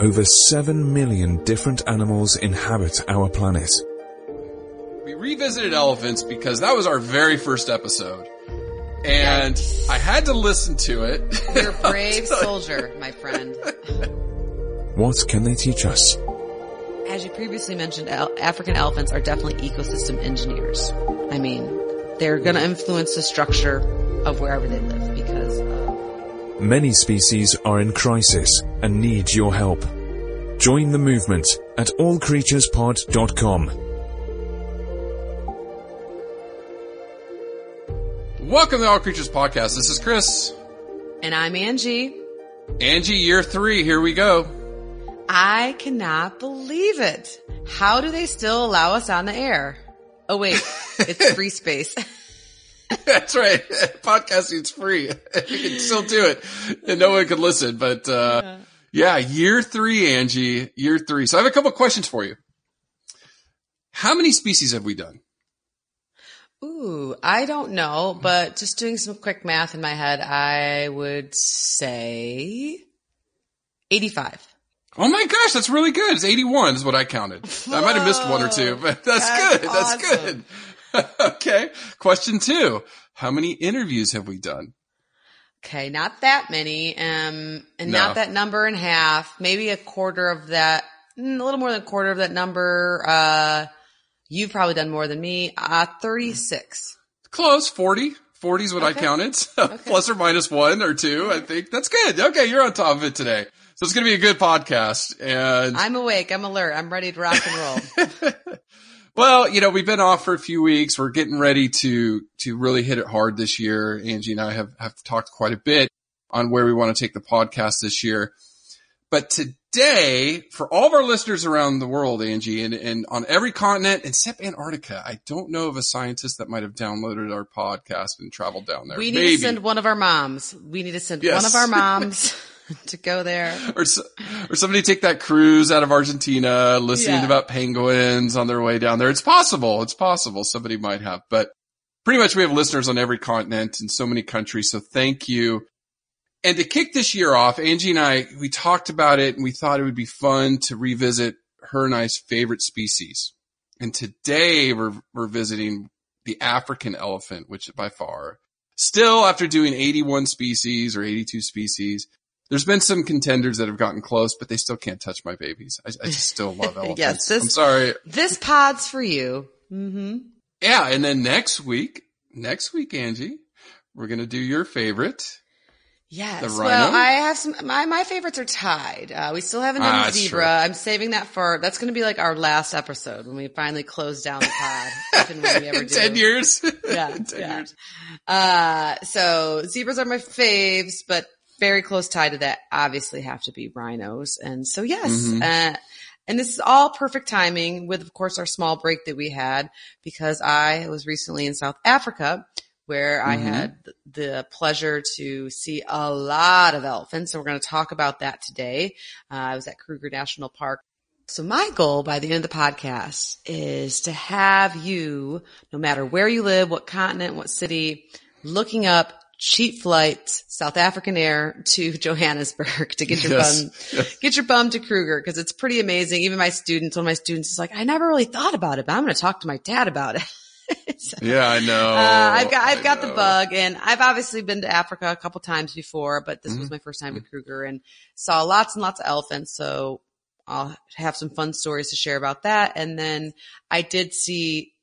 Over 7 million different animals inhabit our planet. We revisited elephants because that was our very first episode. And I had to listen to it. You're a brave soldier, my friend. What can they teach us? As you previously mentioned, el- African elephants are definitely ecosystem engineers. I mean, they're going to influence the structure of wherever they live because uh, Many species are in crisis and need your help. Join the movement at allcreaturespod.com. Welcome to the All Creatures Podcast. This is Chris. and I'm Angie. Angie, year three. Here we go. I cannot believe it. How do they still allow us on the air? Oh wait, it's free space. That's right. Podcasting's free. You can still do it and no one can listen. But, uh, yeah, year three, Angie, year three. So I have a couple questions for you. How many species have we done? Ooh, I don't know, but just doing some quick math in my head, I would say 85. Oh my gosh, that's really good. It's 81 is what I counted. I might have missed one or two, but that's, That's good. That's good. okay. Question two. How many interviews have we done? Okay, not that many, um, and No. not that number in half. Maybe a quarter of that, mm, a little more than a quarter of that number. Uh, you've probably done more than me. Uh, 36. Close. 40. 40 is what I counted. So plus or minus one or two, I think. That's good. Okay. You're on top of it today. So it's going to be a good podcast. And I'm awake. I'm alert. I'm ready to rock and roll. Well, you know, we've been off for a few weeks. We're getting ready to, to really hit it hard this year. Angie and I have, have talked quite a bit on where we want to take the podcast this year. But today, for all of our listeners around the world, Angie, and, and on every continent except Antarctica, I don't know of a scientist that might have downloaded our podcast and traveled down there. we need Maybe. to send one of our moms. We need to send Yes. one of our moms to go there. or, so- or somebody take that cruise out of Argentina, listening Yeah. about penguins on their way down there. It's possible. It's possible somebody might have, but pretty much we have listeners on every continent in so many countries. So thank you. And to kick this year off, Angie and I, we talked about it and we thought it would be fun to revisit her and I's favorite species. And today we're, we're visiting the African elephant, which by far still after doing 81 species or 82 species, there's been some contenders that have gotten close, but they still can't touch my babies. I, I just still love elephants. Yes, this- I'm sorry. This pod's for you. Mm-hmm. Yeah. And then next week, next week, Angie, we're going to do your favorite. Yes. The well. I have some. My my favorites are tied. Uh, we still haven't done Ah, zebra. true. I'm saving that for. That's going to be like our last episode when we finally close down the pod. if and when we ever in 10 years. Yeah. 10 yeah. years. Uh, so zebras are my faves, but very close tie to that obviously have to be rhinos. And so yes, Mhm. uh, and this is all perfect timing with, of course, our small break that we had because I was recently in South Africa where I Mhm. had the pleasure to see a lot of elephants. So we're going to talk about that today. Uh, I was at Kruger National Park. So my goal by the end of the podcast is to have you, no matter where you live, what continent, what city, looking up cheap flights, South African Air to Johannesburg to get your Yes. bum, Yes. get your bum to Kruger because it's pretty amazing. Even my students, one of my students is like, I never really thought about it, but I'm going to talk to my dad about it. So, Yeah, I know. uh, I've got, I've I got the bug and I've obviously been to Africa a couple times before, but this was my first time to Kruger and saw lots and lots of elephants. So I'll have some fun stories to share about that. And then I did see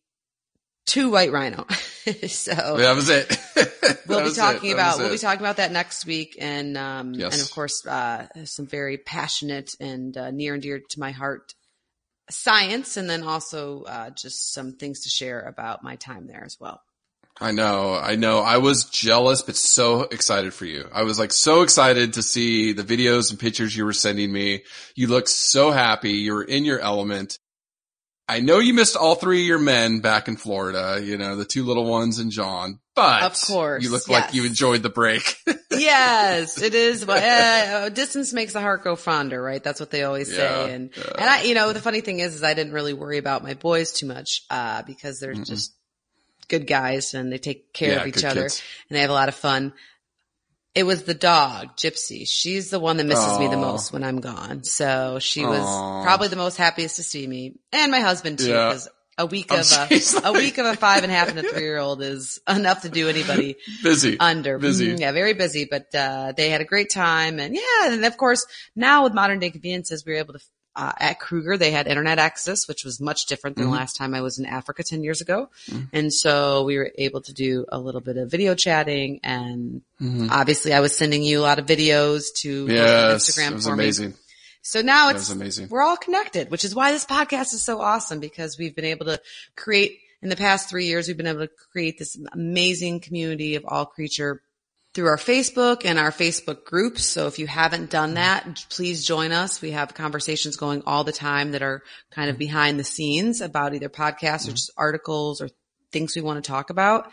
two white rhino. so That was it. we'll be was it. talking about, we'll be talking about that next week. And, um, Yes. and of course, uh, some very passionate and uh, near and dear to my heart science and then also uh, just some things to share about my time there as well. I know, I know. I was jealous, but so excited for you. I was like so excited to see the videos and pictures you were sending me. You look so happy. You were in your element. I know you missed all three of your men back in Florida, you know, the two little ones and John, but of course, you look yes. like you enjoyed the break. yes, it is. Uh, distance makes the heart go fonder, right? That's what they always say. Yeah, and, yeah. and I, you know, the funny thing is, is I didn't really worry about my boys too much, uh, because they're Mm-mm. just good guys and they take care Yeah, of each other kids. and they have a lot of fun. It was the dog, Gypsy. She's the one that misses me the most when I'm gone. So she was probably the most happiest to see me and my husband too, Yeah. because a week of she's a, a week of a five and a half and a three year old is enough to do anybody busy. under. Busy. Mhm, Yeah, very busy, but, uh, they had a great time. And yeah, and of course, now with modern day conveniences, we were able to, uh, at Kruger, they had internet access, which was much different than Mhm. the last time I was in Africa 10 years ago. Mhm. And so we were able to do a little bit of video chatting and Mhm. obviously I was sending you a lot of videos to Yes, Instagram it was amazing. me. So now it's, amazing. we're all connected, which is why this podcast is so awesome because we've been able to create in the past three years, we've been able to create this amazing community of all creature through our Facebook and our Facebook groups. So if you haven't done mm-hmm. that, please join us. We have conversations going all the time that are kind of mm-hmm. behind the scenes about either podcasts or mm-hmm. just articles or things we want to talk about.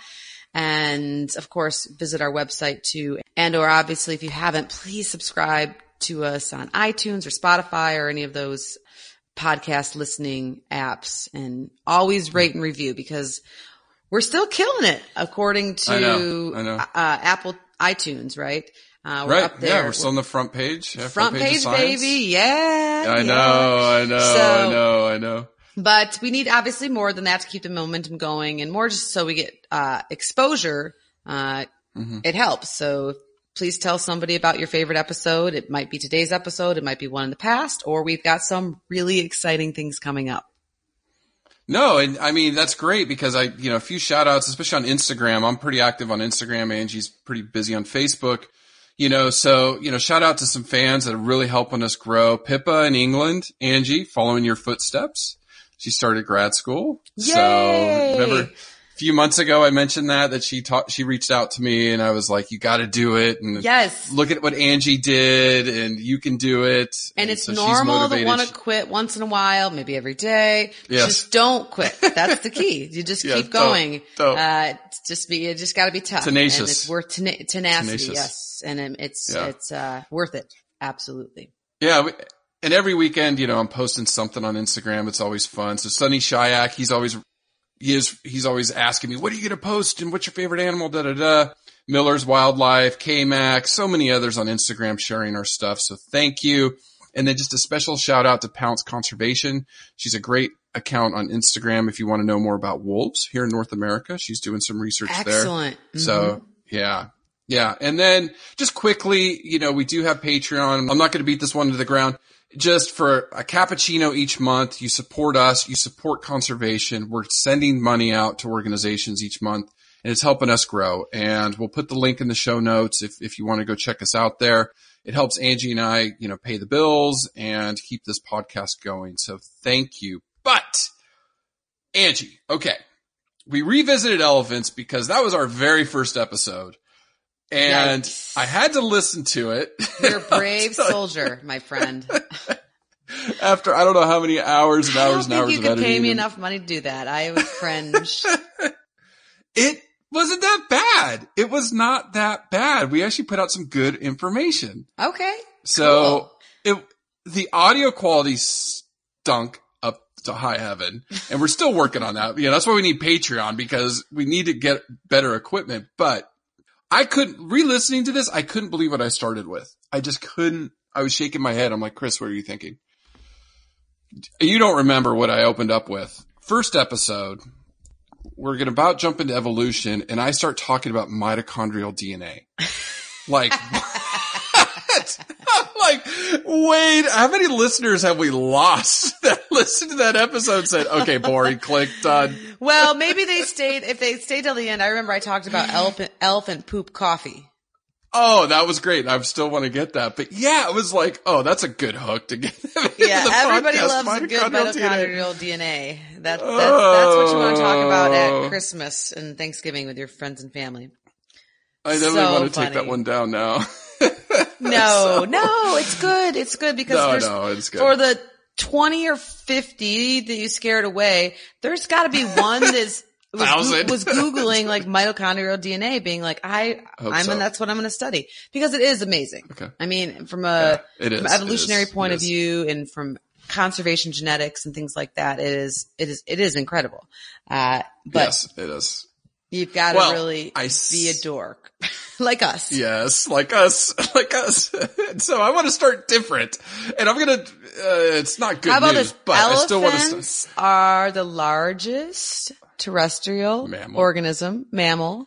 And of course, visit our website too. And or obviously, if you haven't, please subscribe to us on iTunes or Spotify or any of those podcast listening apps and always rate and review because we're still killing it according to I know, I know. Uh, Apple iTunes, right? Uh, we're Right. up there. Yeah, we're still on the front page. Yeah, front of page, Science. baby. Yeah. I yeah. know, I know, So- I know, I know. But we need obviously more than that to keep the momentum going and more just so we get, uh, exposure. Uh, Mhm. it helps. So please tell somebody about your favorite episode. It might be today's episode. It might be one in the past, or we've got some really exciting things coming up. No, and I mean that's great because I, you know, a few shout outs, especially on Instagram. I'm pretty active on Instagram. Angie's pretty busy on Facebook. You know, so, you know, shout out to some fans that are really helping us grow. Pippa in England, Angie, following your footsteps. She started grad school. So remember few months ago I mentioned that, that she taught, she reached out to me and I was like, you got to do it. And Yes. look at what Angie did and you can do it. And it's so normal to want to quit once in a while, maybe every day. Yes. Just don't quit. That's the key. You just keep don't- going. don't. Uh, just be, you just gotta be tough. Tenacious. And it's worth tena- tenacity. Tenacious. Yes. And it's, Yeah. it's, uh, worth it. Absolutely. Yeah. We, and every weekend, you know, I'm posting something on Instagram. It's always fun. So Sonny Shayak, he's always, he is, he's always asking me, what are you going to post? And what's your favorite animal? Da da da. Miller's Wildlife, K-Mac, so many others on Instagram sharing our stuff. So thank you. And then just a special shout out to Pounce Conservation. She's a great account on Instagram if you want to know more about wolves here in North America. She's doing some research there. Excellent. So Mhm. yeah, yeah. And then just quickly, you know, we do have Patreon. I'm not going to beat this one to the ground. Just for a cappuccino each month, you support us, you support conservation. We're sending money out to organizations each month and it's helping us grow. And we'll put the link in the show notes if, if you want to go check us out there. It helps Angie and I, you know, pay the bills and keep this podcast going. So thank you. But Angie, okay. We revisited elephants because that was our very first episode. And Yikes. I had to listen to it. You're a brave soldier, my friend. After I don't know how many hours and hours and hours you of could pay me and- enough money to do that. I would cringe. It wasn't that bad. It was not that bad. We actually put out some good information. okay. So it, the audio quality stunk up to high heaven and we're still working on that. Yeah. That's why we need Patreon because we need to get better equipment, but I couldn't re-listening to this. I couldn't believe what I started with. I just couldn't. I was shaking my head. I'm like, Chris, what are you thinking? You don't remember what I opened up with. First episode, we're going to about jump into evolution and I start talking about mitochondrial DNA. Like, wait, how many listeners have we lost that listened to that episode and said, okay, boring, click, done. Well, maybe they stayed, if they stayed till the end, I remember I talked about elf, elf and poop coffee. Oh, that was great. I still want to get that. But yeah, it was like, oh, that's a good hook to get. Yeah, everybody podcast, loves a good mitochondrial mitochondrial DNA. That, that's, that's what you want to talk about Oh. at Christmas and Thanksgiving with your friends and family. I definitely So want to take that one down now. No, So- no, it's good. It's good because No, no, good. for the 20 or 50 that you scared away, there's got to be one that's was, was Googling like mitochondrial DNA being like, I, I'm, so. and that's what I'm going to study because it is amazing. Okay. I mean, from a, Yeah, from evolutionary point of view and from conservation genetics and things like that, it is, it is, it is incredible. Uh, but yes, it is. you've got to Well, really I s- be a dork like us. Yes, like us, like us. so I want to start different, and I'm gonna. Uh, it's not good How about news, this? but I still want to. Elephants are the largest terrestrial Mammal. organism, mammal.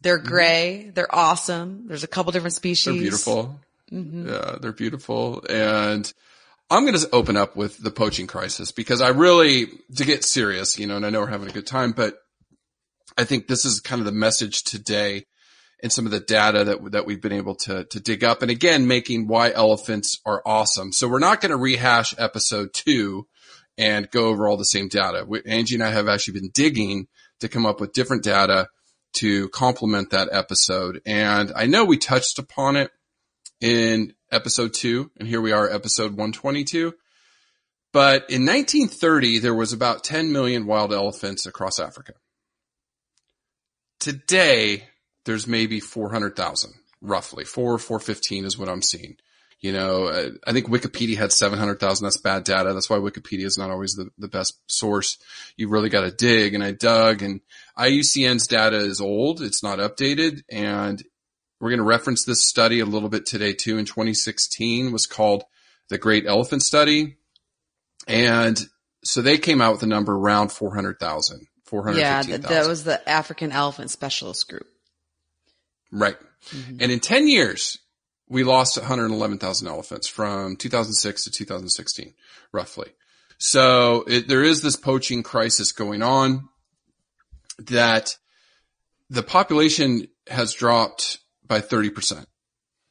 They're gray. They're awesome. There's a couple different species. They're beautiful. Mm-hmm. Yeah, they're beautiful. And I'm going to open up with the poaching crisis because I really, to get serious, you know, and I know we're having a good time, but I think this is kind of the message today and some of the data that, that we've been able to, to dig up. And again, making why elephants are awesome. So we're not going to rehash episode two and go over all the same data. We, Angie and I have actually been digging to come up with different data to complement that episode. And I know we touched upon it in episode two, and here we are, episode 122. But in 1930, there was about 10 million wild elephants across Africa. Today, there's maybe 400,000, roughly. Four or 415 is what I'm seeing. You know, uh, I think Wikipedia had 700,000. That's bad data. That's why Wikipedia is not always the, the best source. You really got to dig. And I dug and IUCN's data is old. It's not updated. And we're going to reference this study a little bit today too. In 2016 was called the Great Elephant Study. And so they came out with a number around 400,000, Yeah, that was the African Elephant Specialist Group. Right. Mm-hmm. And in 10 years, we lost 111,000 elephants from 2006 to 2016, roughly. So it, there is this poaching crisis going on that the population has dropped by 30%,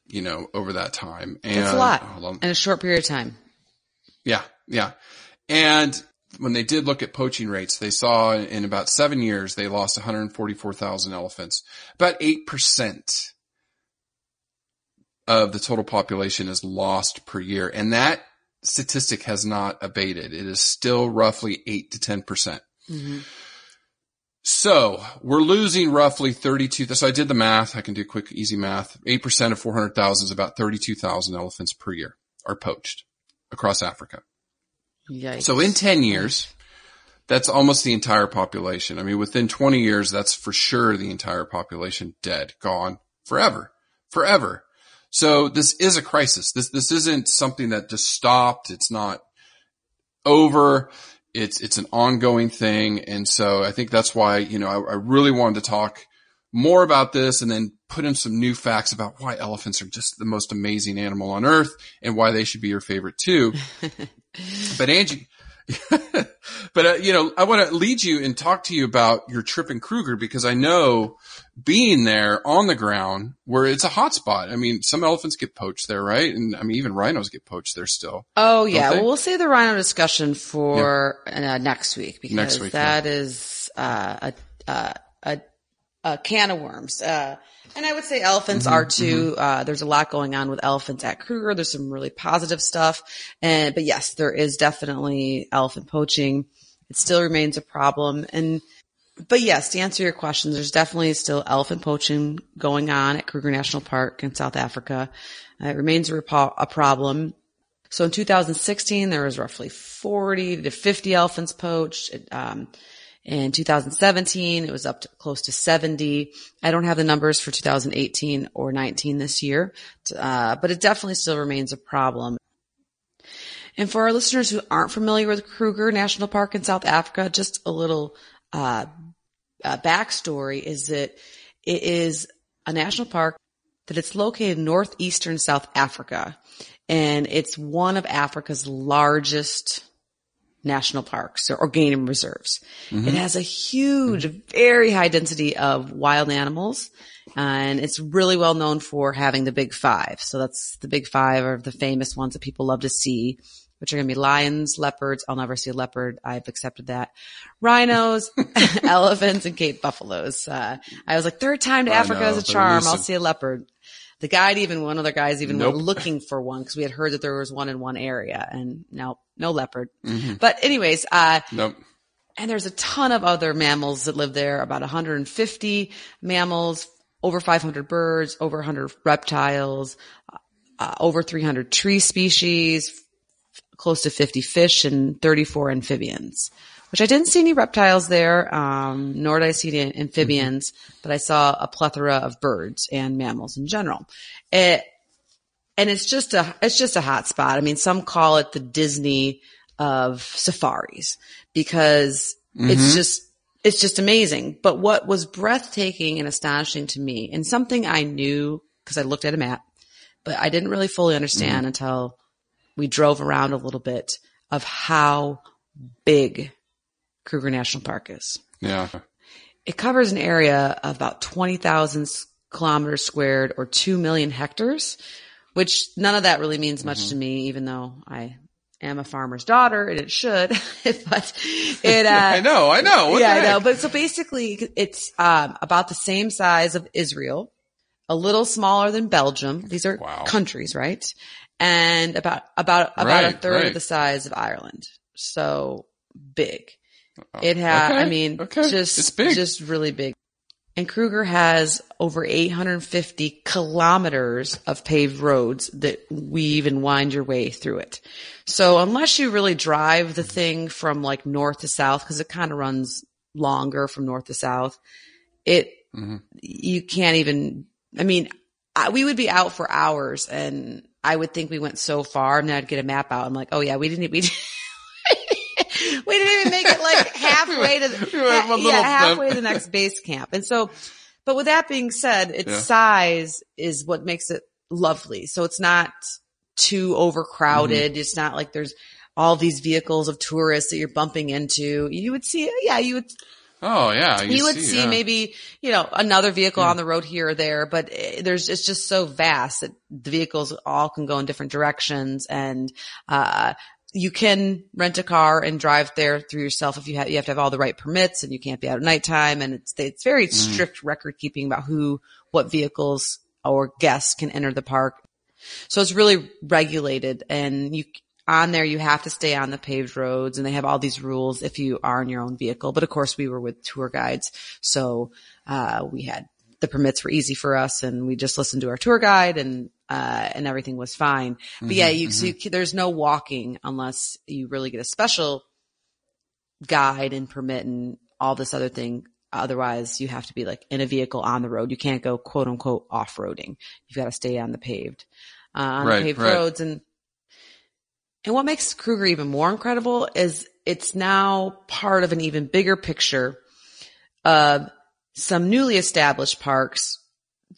you know, over that time. And That's a lot in a short period of time. Yeah, yeah. And when they did look at poaching rates, they saw in about seven years, they lost 144,000 elephants. About 8% of the total population is lost per year. And that statistic has not abated. It is still roughly 8 to 10%. percent mm-hmm. So we're losing roughly 32. So I did the math. I can do quick, easy math. 8% of 400,000 is about 32,000 elephants per year are poached across Africa. Yikes. So in 10 years, that's almost the entire population. I mean, within 20 years, that's for sure the entire population dead, gone forever, forever. So this is a crisis. This, this isn't something that just stopped. It's not over. It's, it's an ongoing thing. And so I think that's why, you know, I, I really wanted to talk more about this and then put in some new facts about why elephants are just the most amazing animal on earth and why they should be your favorite too. but Angie, but uh, you know, I want to lead you and talk to you about your trip in Kruger because I know being there on the ground where it's a hot spot. I mean, some elephants get poached there, right? And I mean, even rhinos get poached there still. Oh yeah, well we'll save the rhino discussion for uh, next week because Next week, that is uh, a, uh, a a can of worms. Uh, and I would say elephants Mm-hmm, are too. Uh, there's a lot going on with elephants at Kruger. There's some really positive stuff, and but yes, there is definitely elephant poaching. It still remains a problem, and but yes, to answer your question, there's definitely still elephant poaching going on at Kruger National Park in South Africa. Uh, it remains a, repo- a problem. So in 2016, there was roughly 40 to 50 elephants poached. It, um, in 2017, it was up to close to 70. I don't have the numbers for 2018 or 19 this year, uh, but it definitely still remains a problem. And for our listeners who aren't familiar with Kruger National Park in South Africa, just a little uh, uh, backstory is that it is a national park that it's located in northeastern South Africa, and it's one of Africa's largest national parks or, or game reserves. It has a huge, very high density of wild animals and it's really well known for having the big five. So that's the big five are the famous ones that people love to see, which are going to be lions, leopards. I'll never see a leopard. I've accepted that. Rhinos, elephants, and Cape buffaloes. Uh, I was like, third time to I Africa know, as a charm. I'll see a leopard. The guide even, one of the guys even Nope. went looking for one because we had heard that there was one in one area and no, no leopard. Mhm. But anyways, uh, Nope. and there's a ton of other mammals that live there, about 150 mammals, over 500 birds, over 100 reptiles, uh, over 300 tree species, close to 50 fish and 34 amphibians, which I didn't see any reptiles there, um, nor did I see any amphibians, mm-hmm. but I saw a plethora of birds and mammals in general. It, and it's just a, it's just a hot spot. I mean, some call it the Disney of safaris because it's mm-hmm. just, it's just amazing. But what was breathtaking and astonishing to me and something I knew because I looked at a map, but I didn't really fully understand mm-hmm. until we drove around a little bit of how big Kruger National Park is. Yeah. It covers an area of about 20,000 s- kilometers squared or 2 million hectares, which none of that really means much to me, even though I am a farmer's daughter and it should, but it, uh, I know. I know. What yeah, I know. But so basically, it's um, about the same size of Israel, a little smaller than Belgium. These are Wow. countries, right? And about about about a Right, third of the size of Ireland. So big. It has. I mean, okay. just just really big. And Kruger has over 850 kilometers of paved roads that weave and wind your way through it. So unless you really drive the thing from like north to south, because it kind of runs longer from north to south, it, Mhm. you can't even, I mean, I, we would be out for hours and I would think we went so far and then I'd get a map out. I'm like, oh yeah, we didn't, we, we didn't even make it like halfway to, the, We yeah, halfway to the next base camp. And so, but with that being said, its Yeah. size is what makes it lovely. So it's not too overcrowded. Mm-hmm. It's not like there's all these vehicles of tourists that you're bumping into. You would see, yeah, you would, Oh yeah. you, would see yeah. maybe, you know, another vehicle on the road here or there, but eh, there's, it's just so vast that the vehicles all can go in different directions and, uh, you can rent a car and drive there through yourself if you have, you have to have all the right permits and you can't be out at nighttime. And it's, it's very strict record keeping about who, what vehicles or guests can enter the park. So it's really regulated and you, on there, you have to stay on the paved roads and they have all these rules if you are in your own vehicle. But of course we were with tour guides. So, uh, we had the permits were easy for us and we just listened to our tour guide and, uh, and everything was fine. But yeah, you, so you, there's no walking unless you really get a special guide and permit and all this other thing. Otherwise you have to be like in a vehicle on the road. You can't go quote unquote off roading. You've got to stay on the paved, uh, on Right, the paved right. roads. And, and what makes Kruger even more incredible is it's now part of an even bigger picture of some newly established parks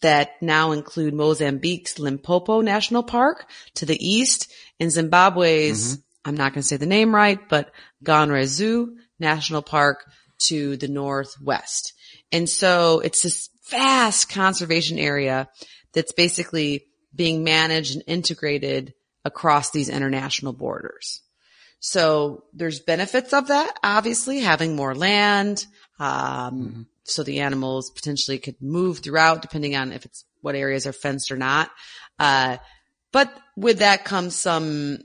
that now include Mozambique's Limpopo National Park to the east and Zimbabwe's, I'm not going to say the name right, but Ganrezu National Park to the northwest. And so it's this vast conservation area that's basically being managed and integrated across these international borders. So there's benefits of that, obviously having more land. Um, so the animals potentially could move throughout depending on if it's what areas are fenced or not. Uh, but with that comes some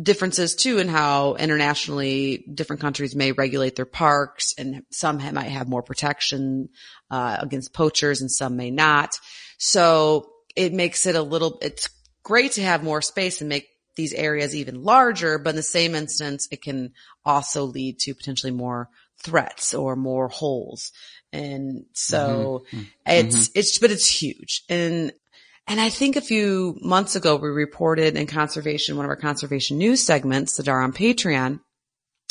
differences too in how internationally different countries may regulate their parks and some ha- might have more protection, uh, against poachers and some may not. So it makes it a little, it's great to have more space and make these areas even larger, but in the same instance, it can also lead to potentially more threats or more holes. And so mm-hmm. Mm-hmm. it's, it's, but it's huge. And, and I think a few months ago, we reported in conservation, one of our conservation news segments that are on Patreon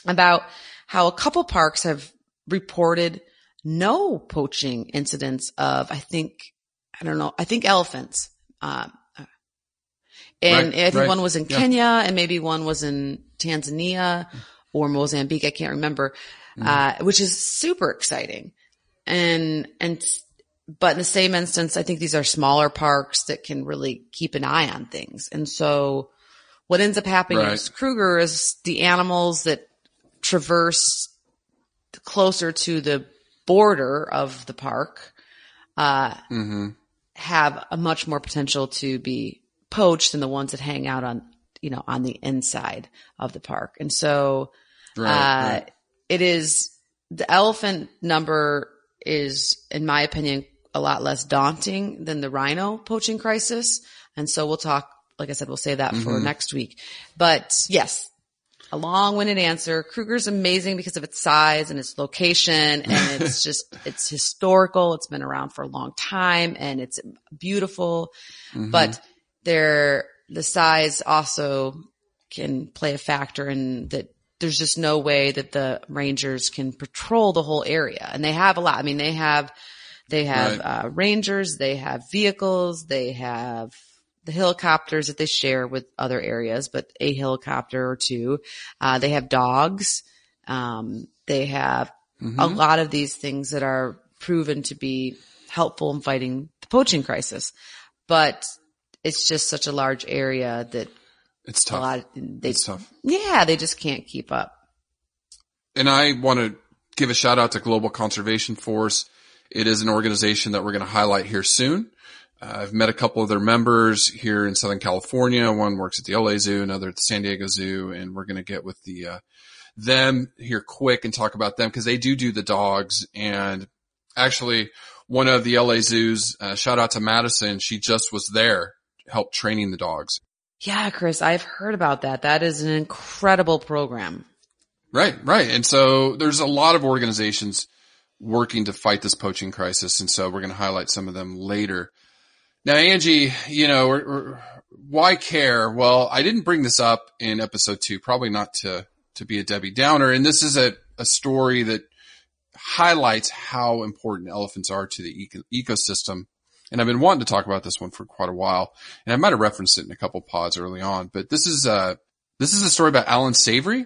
about how a couple parks have reported no poaching incidents of, I think, I don't know, I think elephants. Uh, uh, um, and Right, I think right. one was in Yeah. Kenya and maybe one was in Tanzania or Mozambique. I can't remember, Mm-hmm. uh, which is super exciting. And, and but in the same instance, I think these are smaller parks that can really keep an eye on things. And so what ends up happening Right. is Kruger is the animals that traverse closer to the border of the park, uh, hmm have a much more potential to be poached than the ones that hang out on, you know, on the inside of the park. And so, Right, uh, right. It is the elephant number is, in my opinion, a lot less daunting than the rhino poaching crisis. And so we'll talk, like I said, we'll say that for Mhm. next week. But yes, a long-winded answer. Kruger's amazing because of its size and its location and it's just, it's historical. It's been around for a long time and it's beautiful, Mhm. but they're, the size also can play a factor in that there's just no way that the rangers can patrol the whole area. And they have a lot. I mean, they have, they have, Right. uh, rangers, they have vehicles, they have the helicopters that they share with other areas, but a helicopter or two. Uh, they have dogs. Um, they have a Mhm. lot of these things that are proven to be helpful in fighting the poaching crisis. But it's just such a large area that it's a tough. lot, they, it's tough. yeah, they just can't keep up. and I want to give a shout out to Global Conservation Force. It is an organization that we're going to highlight here soon. Uh, I've met a couple of their members here in Southern California. One works at the LA Zoo, another at the San Diego Zoo, and we're going to get with the uh, them here quick and talk about them because they do do the dogs. And actually, one of the LA Zoos, uh, shout out to Madison, she just was there, helped training the dogs. Yeah, Chris, I've heard about that. That is an incredible program. Right, right. And so there's a lot of organizations working to fight this poaching crisis. And so we're going to highlight some of them later. Now, Angie, you know, we're, we're, why care? Well, I didn't bring this up in episode two, probably not to, to be a Debbie Downer. And this is a, a story that highlights how important elephants are to the eco- ecosystem. And I've been wanting to talk about this one for quite a while. And I might have referenced it in a couple pods early on, but this is, uh, this is a story about Allan Savory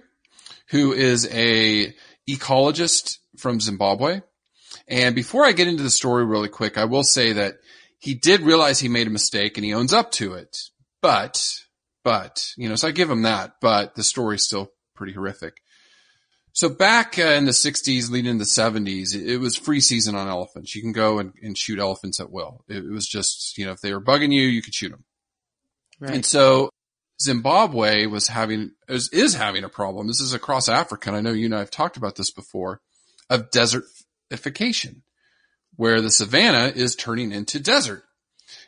who is a ecologist from Zimbabwe. And before I get into the story really quick, I will say that he did realize he made a mistake and he owns up to it. But, but, you know, so I give him that, but the story's still pretty horrific. So back uh, in the 60s, leading into the 70s, it, it was free season on elephants. You can go and, and shoot elephants at will. It, it was just, you know, if they were bugging you, you could shoot them. Right. And so Zimbabwe was having, is, is having a problem. This is across Africa. And I know you and I have talked about this before of desertification where the savannah is turning into desert.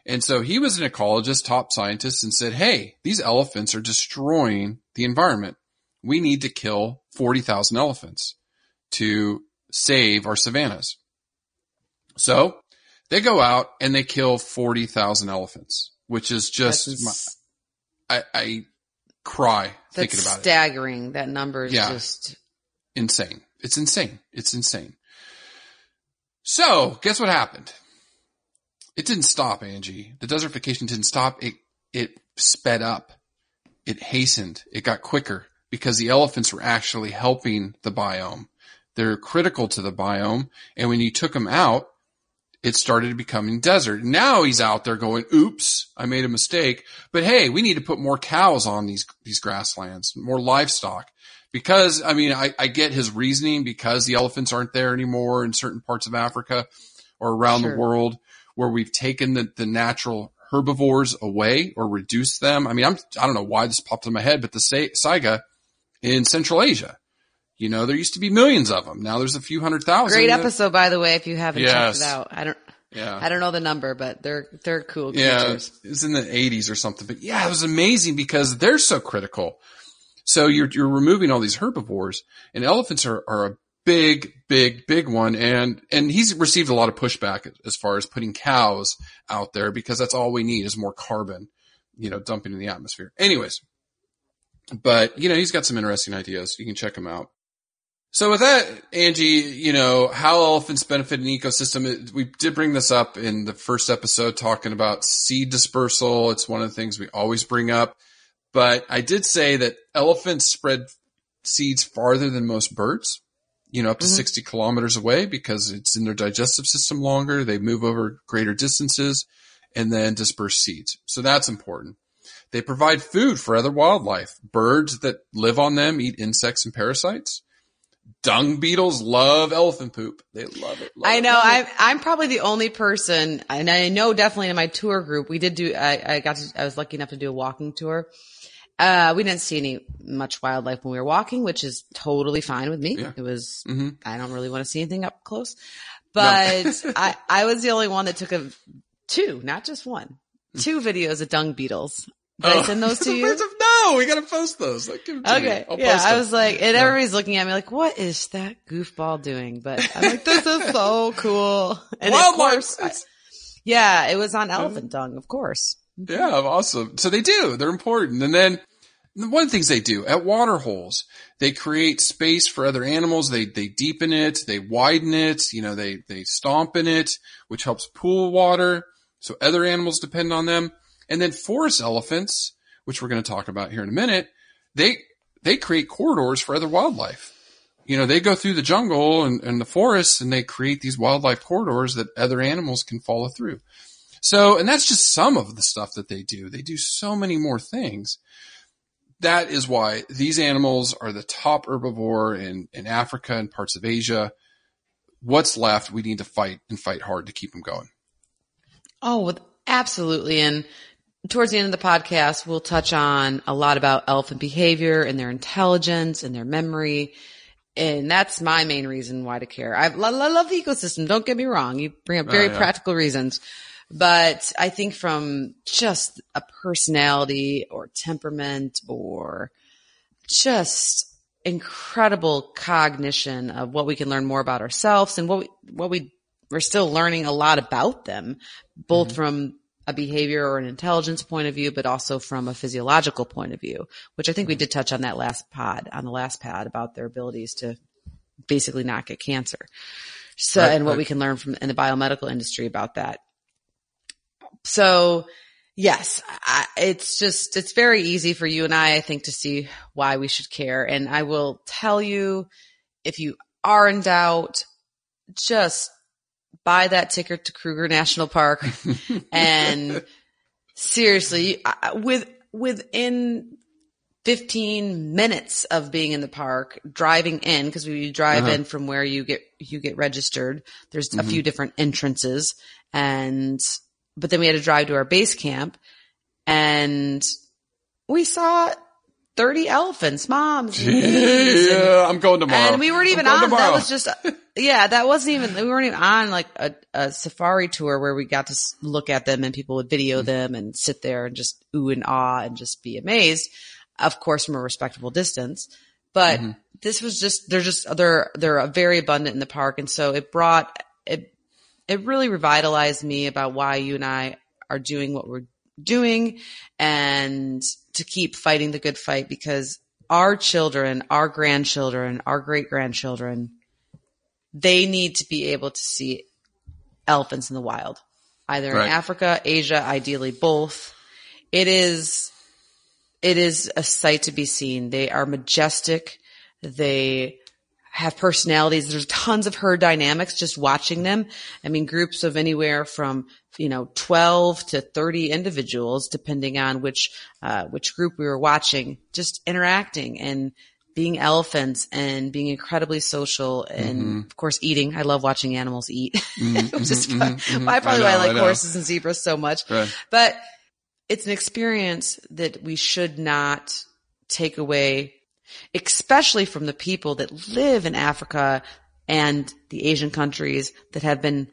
And so he was an ecologist, top scientist and said, Hey, these elephants are destroying the environment. We need to kill 40,000 elephants to save our savannas. So they go out and they kill 40,000 elephants, which is just, That's, my, I, I cry thinking about it. staggering. That number is Yeah. just Insane. It's insane. It's insane. So guess what happened? It didn't stop, Angie. The desertification didn't stop. It, it sped up. It hastened. It got quicker because the elephants were actually helping the biome. They're critical to the biome. And when you took them out, it started becoming desert. Now he's out there going, oops, I made a mistake. But hey, we need to put more cows on these, these grasslands, more livestock. Because, I mean, I, I get his reasoning because the elephants aren't there anymore in certain parts of Africa or around Sure. the world where we've taken the, the natural herbivores away or reduced them. I mean, I'm, I don't know why this popped in my head, but the sa- Saiga in Central Asia, you know, there used to be millions of them. Now there's a few hundred thousand. great that- episode, by the way. If you haven't checked Yes. it out, I don't, Yeah. I don't know the number, but they're they're cool Yeah, creatures. it's in the 80s or something. But yeah, it was amazing because they're so critical. So you're you're removing all these herbivores, and elephants are are a big, big, big one. And and he's received a lot of pushback as far as putting cows out there because that's all we need is more carbon, you know, dumping in the atmosphere. Anyways, but you know he's got some interesting ideas. You can check him out. So with that, Angie, you know, how elephants benefit an ecosystem. We did bring this up in the first episode talking about seed dispersal. It's one of the things we always bring up. But I did say that elephants spread seeds farther than most birds. you know, up to Mhm. 60 kilometers away because it's in their digestive system longer. They move over greater distances and then disperse seeds. So that's important. They provide food for other wildlife. Birds that live on them eat insects and parasites. Dung beetles love elephant poop. They love it. love I know. it. I'm I'm probably the only person, and I know definitely in my tour group we did do. I, I got to. I was lucky enough to do a walking tour. Uh, we didn't see any much wildlife when we were walking, which is totally fine with me. Yeah. It was. Mhm. I don't really want to see anything up close, but I I was the only one that took a two, not just one, two videos of dung beetles. Did I oh. send those to you? No, we gotta post those. Like, give 'em to. Okay. Yeah. I was like, and everybody's looking at me like, what is that goofball doing? But I'm like, this is so cool. And of wildlife. course, I- yeah, it was on elephant dung, of course. Yeah, awesome. So they do. They're important. And then one of the things they do at water holes, they create space for other animals. They they deepen it, they widen it, you know, they they stomp in it, which helps pool water. So other animals depend on them. And then forest elephants, which we're going to talk about here in a minute, they they create corridors for other wildlife. You know, they go through the jungle and, and the forests and they create these wildlife corridors that other animals can follow through. So, and that's just some of the stuff that they do. They do so many more things. That is why these animals are the top herbivore in, in Africa and parts of Asia. What's left, we need to fight and fight hard to keep them going. Oh, absolutely. And towards the end of the podcast, we'll touch on a lot about elephant behavior and their intelligence and their memory. And that's my main reason why to care. I, lo- lo- love the ecosystem. Don't get me wrong. You bring up oh, very Oh, yeah. practical reasons. But I think from just a personality or temperament or just incredible cognition of what we can learn more about ourselves and what we, what we, we're still learning a lot about them, both mm-hmm. from a behavior or an intelligence point of view, but also from a physiological point of view, which I think we mm-hmm. did touch on that last pod, on the last pad about their abilities to basically not get cancer. So, Right, and what right. we can learn from in the biomedical industry about that. So yes, I, it's just, it's very easy for you and I, I think, to see why we should care. And I will tell you, if you are in doubt, just buy that ticket to Kruger National Park and seriously, with, within 15 minutes of being in the park, driving in, because we drive Uh-huh. in from where you get, you get registered. There's a Mhm. few different entrances and, but then we had to drive to our base camp and we saw 30 elephants, moms. yeah, I'm going tomorrow. and we weren't even on. tomorrow. That was just, yeah, that wasn't even. We weren't even on like a, a safari tour where we got to look at them and people would video Mm-hmm. them and sit there and just ooh and ah and just be amazed. Of course, from a respectable distance, but Mhm. this was just they're just they're they're very abundant in the park, and so it brought it. It really revitalized me about why you and I are doing what we're doing and to keep fighting the good fight because our children, our grandchildren, our great grandchildren, they need to be able to see elephants in the wild, either Right. in Africa, Asia, ideally both. It is, it is a sight to be seen. They are majestic. They have personalities. There's tons of herd dynamics just watching them. I mean, groups of anywhere from, you know, 12 to 30 individuals, depending on which, uh, which group we were watching, just interacting and being elephants and being incredibly social and Mm-hmm. of course eating. I love watching animals eat. Which is mhm, fun. mhm. I probably I why I know, I like horses and zebras so much. Right. But it's an experience that we should not take away, especially from the people that live in Africa and the Asian countries that have been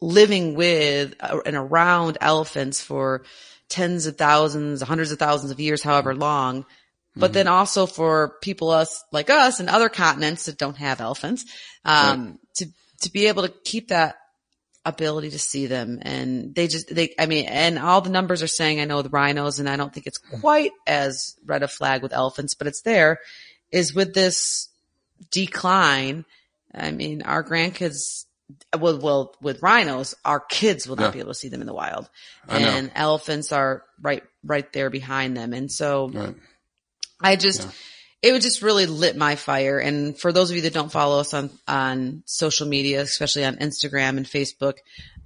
living with uh, and around elephants for tens of thousands, hundreds of thousands of years, however long. But then also for people us like us and other continents that don't have elephants, um, to to be able to keep that ability to see them and they just they i mean and all the numbers are saying i know the rhinos and i don't think it's quite as red a flag with elephants but it's there is with this decline i mean our grandkids well, well with rhinos our kids will not Yeah. be able to see them in the wild and elephants are right right there behind them and so Right. I just, Yeah. It would just really lit my fire. And for those of you that don't follow us on, on social media, especially on Instagram and Facebook,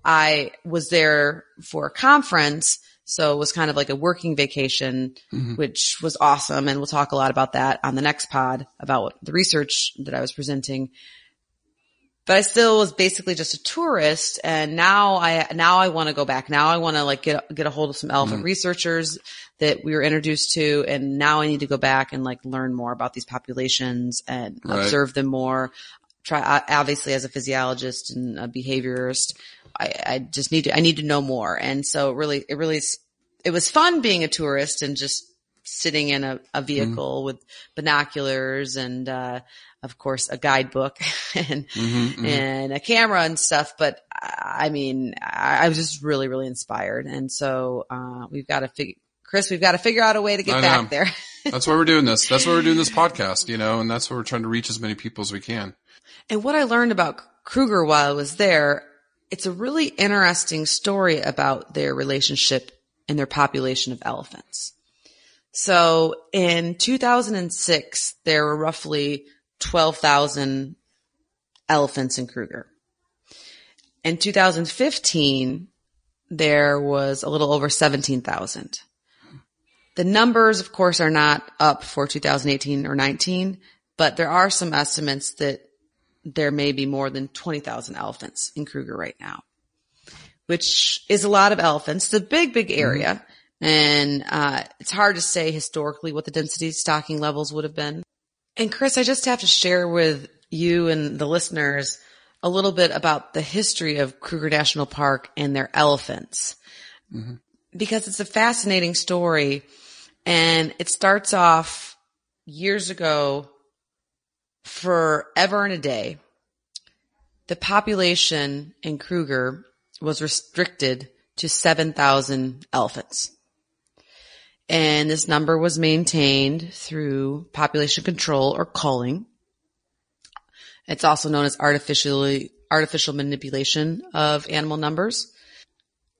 I was there for a conference. So it was kind of like a working vacation, Mm-hmm. which was awesome. And we'll talk a lot about that on the next pod about the research that I was presenting. But I still was basically just a tourist. And now I, now I want to go back. Now I want to like get, get a hold of some elephant Mm-hmm. researchers that we were introduced to. And now I need to go back and like learn more about these populations and Right. observe them more. Try, obviously as a physiologist and a behaviorist, I, I just need to, I need to know more. And so really, it really, it was fun being a tourist and just sitting in a, a vehicle with binoculars and, uh, of course, a guidebook and, Mhm, mhm. and a camera and stuff. But I mean, I, I was just really, really inspired. And so, uh, we've got to figure, Chris, we've got to figure out a way to get back there. That's why we're doing this. That's why we're doing this podcast, you know, and that's why we're trying to reach as many people as we can. And what I learned about Kruger while I was there, it's a really interesting story about their relationship and their population of elephants. So in 2006, there were roughly 12,000 elephants in Kruger. In 2015, there was a little over 17,000. The numbers, of course, are not up for 2018 or 19, but there are some estimates that there may be more than 20,000 elephants in Kruger right now, which is a lot of elephants. It's a big, big area. Mm-hmm. And, uh, it's hard to say historically what the density stocking levels would have been. And Chris, I just have to share with you and the listeners a little bit about the history of Kruger National Park and their elephants. Because it's a fascinating story and it starts off years ago forever and a day. The population in Kruger was restricted to 7,000 elephants. And this number was maintained through population control or culling. It's also known as artificially, artificial manipulation of animal numbers.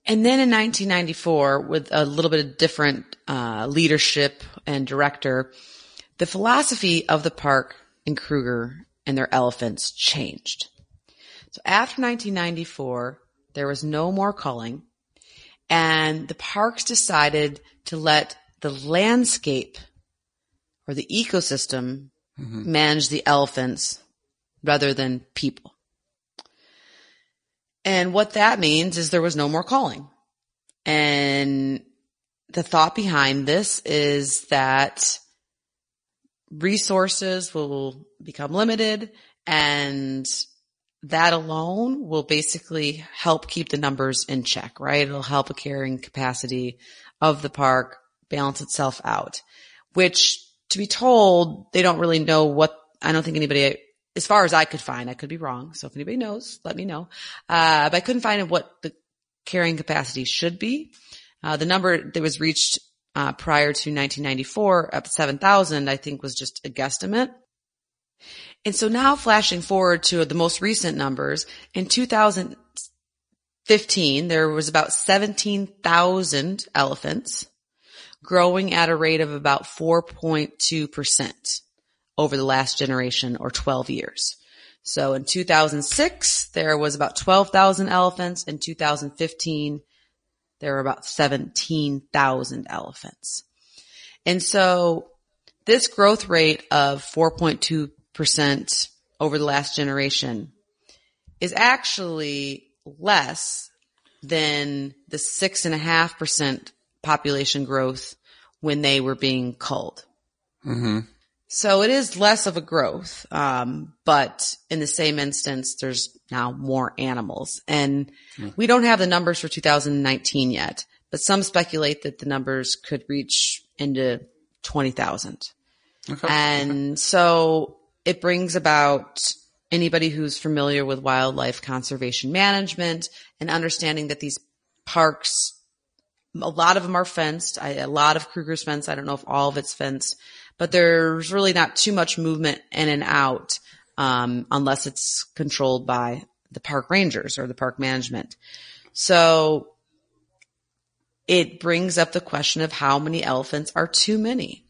And then in 1994, with a little bit of different uh, leadership and director, the philosophy of the park and Kruger and their elephants changed. So after 1994, there was no more culling and the parks decided to let the landscape or the ecosystem mm-hmm. manage the elephants rather than people. And what that means is there was no more culling. And the thought behind this is that resources will become limited and that alone will basically help keep the numbers in check, right? It'll help a carrying capacity of the park balance itself out, which to be told, they don't really know what, I don't think anybody, as far as I could find, I could be wrong. So if anybody knows, let me know. Uh, but I couldn't find what the carrying capacity should be. Uh, the number that was reached uh, prior to 1994 up 7,000, I think was just a guesstimate. And so now flashing forward to the most recent numbers, in 2015, there was about 17,000 elephants growing at a rate of about 4.2% over the last generation or 12 years. So in 2006, there was about 12,000 elephants. In 2015, there were about 17,000 elephants. And so this growth rate of 4.2% over the last generation is actually less than the six and a half percent population growth when they were being culled. hmm So it is less of a growth, um, but in the same instance, there's now more animals, and we don't have the numbers for 2019 yet. But some speculate that the numbers could reach into 20,000, Okay. and so it brings about anybody who's familiar with wildlife conservation management and understanding that these parks a lot of them are fenced. I, a lot of Kruger's fenced. I don't know if all of it's fenced, but there's really not too much movement in and out, um, unless it's controlled by the park rangers or the park management. So it brings up the question of how many elephants are too many.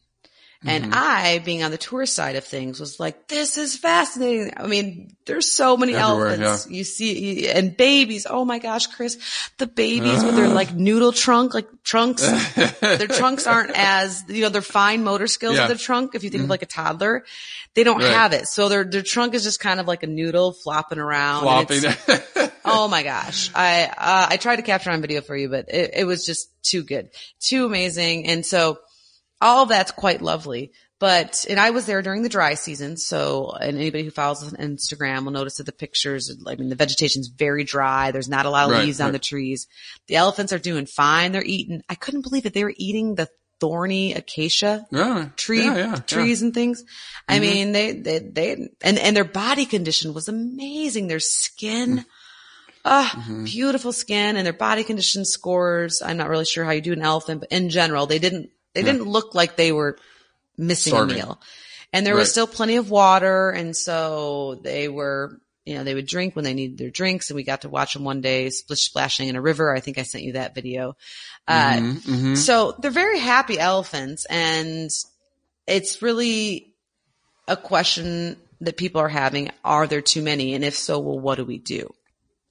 And I, being on the tourist side of things, was like, this is fascinating. I mean, there's so many Everywhere, elephants. You see, and babies. Oh my gosh, Chris, the babies with their like noodle trunk, like trunks, their trunks aren't as, you know, their fine motor skills Yeah. of their trunk. If you think of like a toddler, they don't Right. have it. So their, their trunk is just kind of like a noodle flopping around. Flopping. oh my gosh. I, uh, I tried to capture on video for you, but it, it was just too good, too amazing. And so all that's quite lovely. But, and I was there during the dry season. So, and anybody who follows us on Instagram will notice that the pictures, I mean, the vegetation's very dry. There's not a lot of Right, leaves on the trees. The elephants are doing fine. They're eating. I couldn't believe that they were eating the thorny acacia yeah, tree yeah, yeah, trees and things. I mm-hmm. mean, they, they, they, and, and their body condition was amazing. Their skin, mm. ah, mm-hmm. beautiful skin and their body condition scores. I'm not really sure how you do an elephant, but in general, they didn't, they didn't look like they were missing Starving. a meal. And there was still plenty of water. And so they were, you know, they would drink when they needed their drinks. And we got to watch them one day splish splashing in a river. I think I sent you that video. Uh, Mhm, mhm. so they're very happy elephants and it's really a question that people are having. Are there too many? And if so, well, what do we do?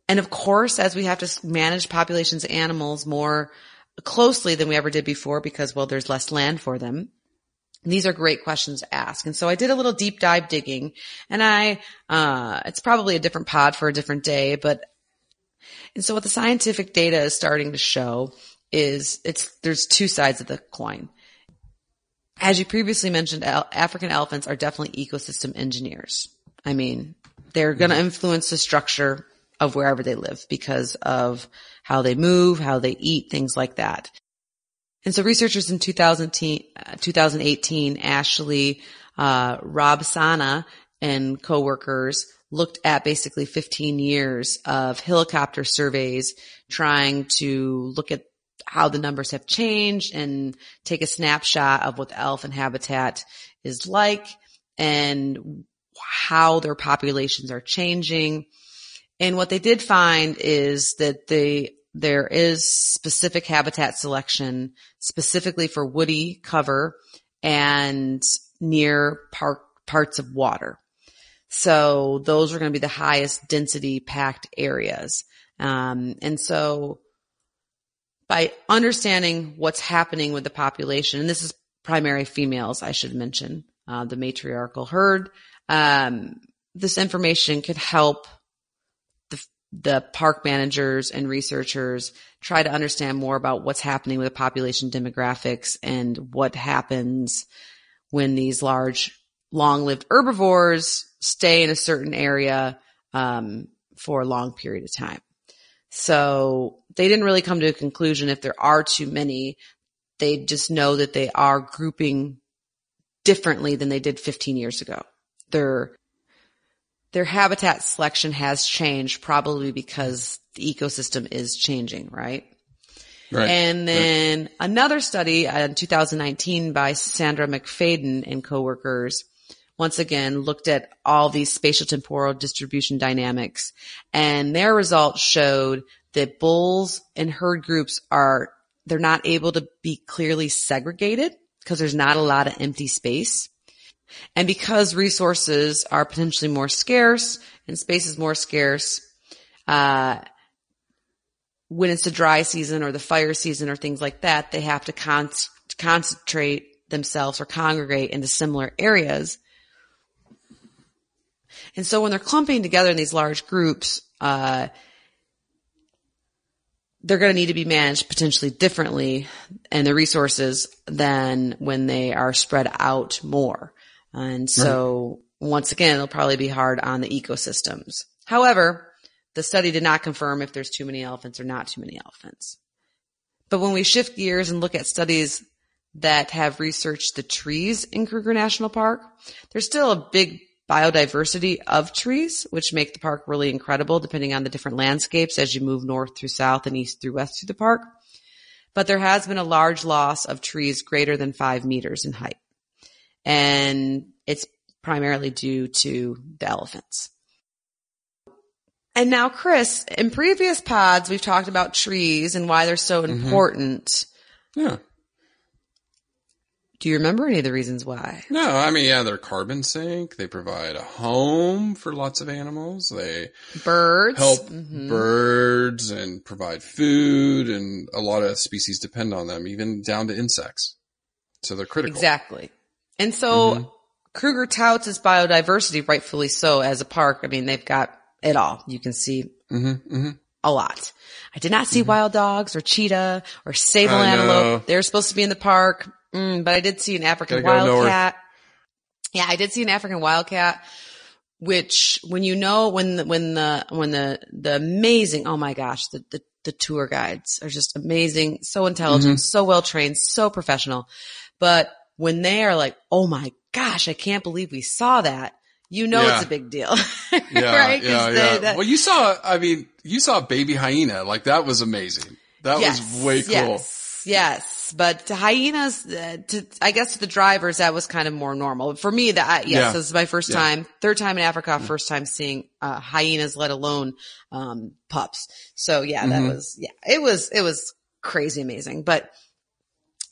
And of course, as we have to manage populations of animals more closely than we ever did before because, well, there's less land for them. These are great questions to ask. And so I did a little deep dive digging and I, uh, it's probably a different pod for a different day, but, and so what the scientific data is starting to show is it's, there's two sides of the coin. As you previously mentioned, African elephants are definitely ecosystem engineers. I mean, they're going to influence the structure of wherever they live because of how they move, how they eat, things like that. And so researchers in 2018, uh, 2018 Ashley, uh, Rob Sana and coworkers looked at basically 15 years of helicopter surveys trying to look at how the numbers have changed and take a snapshot of what the elephant habitat is like and how their populations are changing. And what they did find is that they, there is specific habitat selection specifically for woody cover and near park, parts of water. So those are going to be the highest density packed areas. Um, and so by understanding what's happening with the population, and this is primary females, I should mention, uh, the matriarchal herd, um, this information could help the, park managers and researchers try to understand more about what's happening with the population demographics and what happens when these large, long-lived herbivores stay in a certain area um, for a long period of time. So they didn't really come to a conclusion if there are too many. They just know that they are grouping differently than they did 15 years ago. Their their habitat selection has changed probably because the ecosystem is changing, right? Right. And then another study uh, in 2019 by Sandra McFadden and coworkers once again looked at all these spatial temporal distribution dynamics and their results showed that bulls and herd groups are, they're not able to be clearly segregated because there's not a lot of empty space. And because resources are potentially more scarce and space is more scarce, uh, when it's the dry season or the fire season or things like that, they have to con- concentrate themselves or congregate into similar areas. And so when they're clumping together in these large groups, uh, they're going to need to be managed potentially differently and the resources than when they are spread out more. And so once again, it'll probably be hard on the ecosystems. However, the study did not confirm if there's too many elephants or not too many elephants. But when we shift gears and look at studies that have researched the trees in Kruger National Park, there's still a big biodiversity of trees, which make the park really incredible depending on the different landscapes as you move north through south and east through west through the park. But there has been a large loss of trees greater than five meters in height. And it's primarily due to the elephants. And now, Chris, in previous pods, we've talked about trees and why they're so important. yeah. Do you remember any of the reasons why? No, I mean, yeah, they're carbon sink. They provide a home for lots of animals. They Birds. help Mhm. birds and provide food and a lot of species depend on them, even down to insects. So they're critical. Exactly. And so Mhm. Kruger touts its biodiversity, rightfully so, as a park. I mean, they've got it all. You can see hmm hmm a lot. I did not see wild dogs or cheetah or sable I know. antelope. They're supposed to be in the park, mm, but I did see an African Gotta wildcat. Yeah, I did see an African wildcat, which when you know when the, when the when the the amazing oh my gosh the the, the tour guides are just amazing, so intelligent, Mm-hmm. so well trained, so professional, but when they are like oh my gosh I can't believe we saw that. You know Yeah. it's a big deal, Yeah, right? yeah, they- yeah. that- well, you saw, I mean, you saw baby hyena. Like that was amazing. That was way cool. Yes, yes. But to hyenas, uh, to I guess to the drivers, that was kind of more normal. For me, that yes, Yeah. this is my first Yeah. time, third time in Africa, first time seeing uh, hyenas, let alone um, pups. So yeah, that Mhm. was yeah, it was it was crazy amazing. But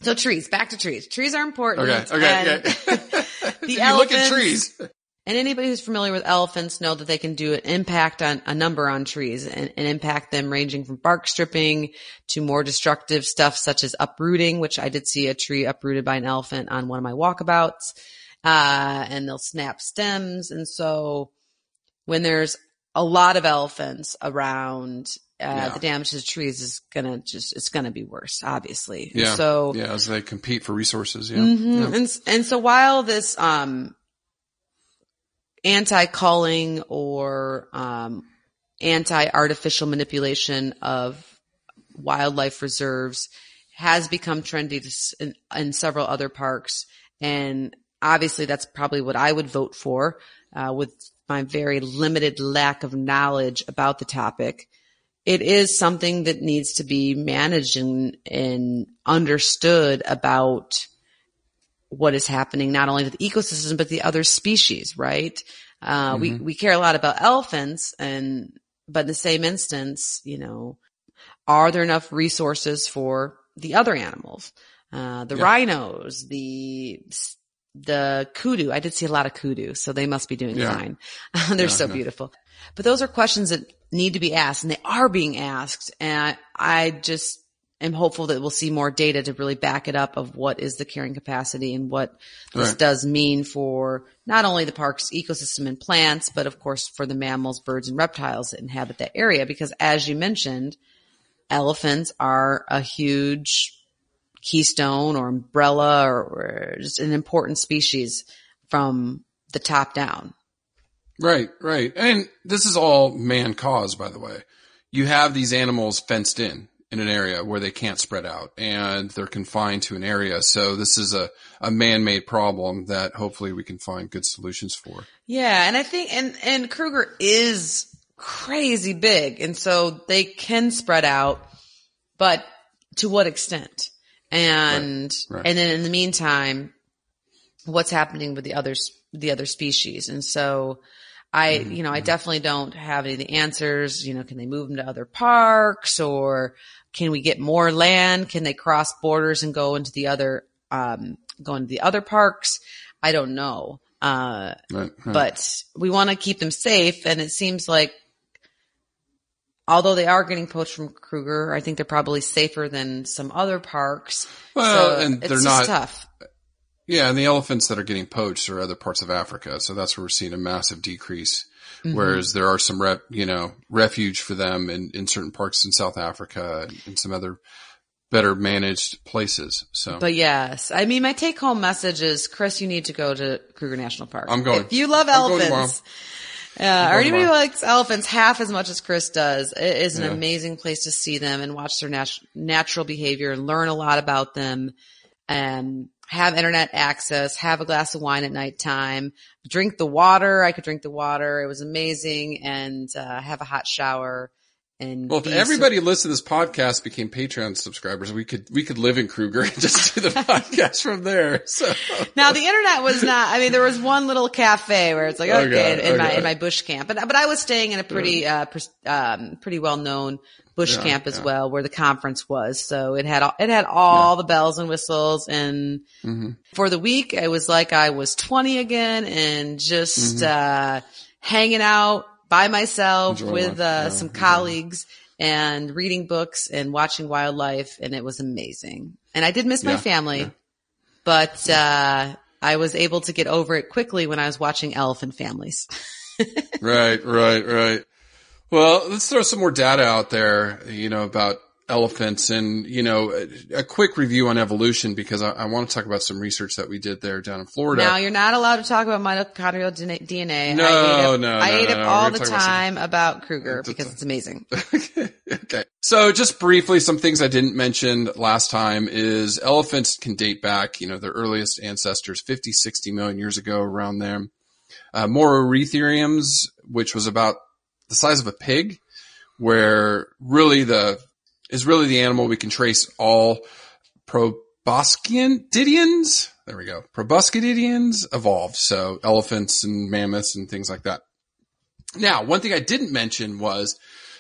so trees, back to trees. Trees are important. Okay. Okay. and okay. the you look at trees. and anybody who's familiar with elephants know that they can do an impact on a number on trees and, and impact them ranging from bark stripping to more destructive stuff such as uprooting, which I did see a tree uprooted by an elephant on one of my walkabouts. Uh, and they'll snap stems. And so when there's a lot of elephants around, uh, Yeah. the damage to the trees is gonna just, it's gonna be worse, obviously. And Yeah. So, yeah. As they compete for resources. Yeah. Mhm. Yeah. And, and so while this, um, anti-culling or, um, anti-artificial manipulation of wildlife reserves has become trendy in, in several other parks. And obviously that's probably what I would vote for, uh, with my very limited lack of knowledge about the topic. It is something that needs to be managed and, and understood about what is happening not only to the ecosystem but the other species, right? Uh, we we care a lot about elephants, and but in the same instance, you know, are there enough resources for the other animals, uh, the Yeah. rhinos, the the kudu? I did see a lot of kudu, so they must be doing Yeah. fine. They're Yeah, so beautiful. But those are questions that need to be asked, and they are being asked. And I, I just am hopeful that we'll see more data to really back it up of what is the carrying capacity and what this Right. does mean for not only the park's ecosystem and plants, but of course for the mammals, birds, and reptiles that inhabit that area. Because as you mentioned, elephants are a huge keystone or umbrella or, or just an important species from the top down. Right, right. And this is all man caused, by the way. You have these animals fenced in in an area where they can't spread out and they're confined to an area. So this is a, a man-made problem that hopefully we can find good solutions for. Yeah, and I think and and Kruger is crazy big, and so they can spread out, but to what extent? And Right, right. and then in the meantime, what's happening with the others, the other species? And so, I Mm-hmm, you know I definitely don't have any of the answers. You know, can they move them to other parks, or can we get more land? Can they cross borders and go into the other um, go into the other parks? I don't know. Uh, Right, right. but we want to keep them safe. And it seems like, although they are getting poached from Kruger, I think they're probably safer than some other parks. Well, so and it's they're not- tough. Yeah, and the elephants that are getting poached are other parts of Africa, so that's where we're seeing a massive decrease. Mm-hmm. Whereas there are some rep, you know, refuge for them in, in certain parks in South Africa and, some other better managed places. So But yes, I mean, my take home message is, Chris, you need to go to Kruger National Park. I'm going. If you love I'm elephants, uh, or anybody who likes elephants half as much as Chris does, it is an Yeah. amazing place to see them and watch their nat- natural behavior and learn a lot about them and have internet access, have a glass of wine at nighttime, drink the water. I could drink the water. It was amazing and, uh, have a hot shower and Well, if everybody listened to this podcast became Patreon subscribers, we could we could live in Kruger and just do the podcast from there. So Now the internet was not. I mean, there was one little cafe where it's like okay, Okay, in my okay. in my bush camp, but but I was staying in a pretty uh pres- um pretty well known bush Yeah, camp as yeah. well, where the conference was. So it had all, it had all the bells and whistles, and Mhm. for the week it was like I was twenty again, and just uh hanging out by myself. Enjoy with uh Yeah, some enjoy colleagues. And reading books and watching wildlife, and it was amazing. And I did miss my family, yeah. but uh, I was able to get over it quickly when I was watching Elephant Families. right, right, right. Well, let's throw some more data out there, you know, about elephants and, you know, a, a quick review on evolution because I, I want to talk about some research that we did there down in Florida. Now you're not allowed to talk about mitochondrial DNA. No, I up, no, I no, ate no, no. all the gonna about time about Kruger because it's amazing. okay. So just briefly, some things I didn't mention last time is elephants can date back, you know, their earliest ancestors 50, 60 million years ago around there. Uh, which was about the size of a pig, where really the, is really the animal we can trace all proboscidians. There we go. Proboscidians evolved. So elephants and mammoths and things like that. Now, one thing I didn't mention was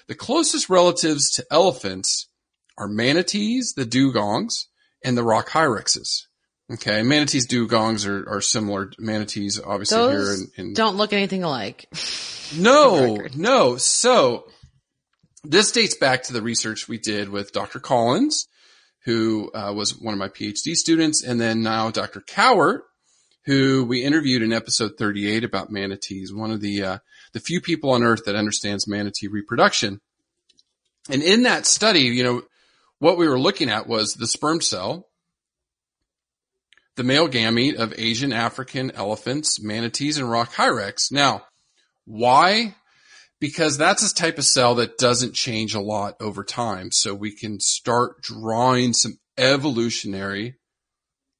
the closest relatives to elephants are manatees, the dugongs, and the rock hyraxes. Okay, manatees, dugongs are, are similar. Manatees, obviously, here in, in don't look anything alike. no, no. So this dates back to the research we did with Dr. Collins, who uh, was one of my PhD students, and then now Dr. Cowart, who we interviewed in episode 38 about manatees, one of the uh, the few people on earth that understands manatee reproduction. And in that study, you know, what we were looking at was the sperm cell, the male gamete of Asian, African elephants, manatees, and rock hyrax. Now, why? Because that's a type of cell that doesn't change a lot over time. So we can start drawing some evolutionary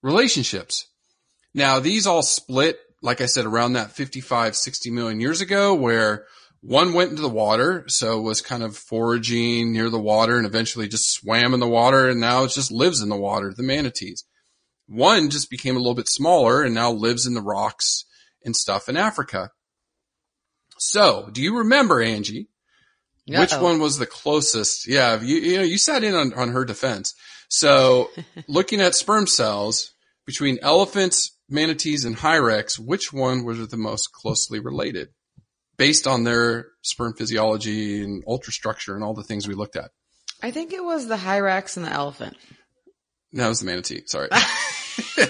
relationships. Now, these all split, like I said, around that 55, 60 million years ago, where one went into the water, so was kind of foraging near the water and eventually just swam in the water and now it just lives in the water, the manatees. One just became a little bit smaller and now lives in the rocks and stuff in Africa. So, do you remember, Angie, which Uh-oh. one was the closest? Yeah, you, you know, you sat in on, on her defense. So, looking at sperm cells between elephants, manatees, and hyrax, which one was the most closely related based on their sperm physiology and ultrastructure and all the things we looked at? I think it was the Hyrax and the elephant. No, it was the manatee. Sorry. Man,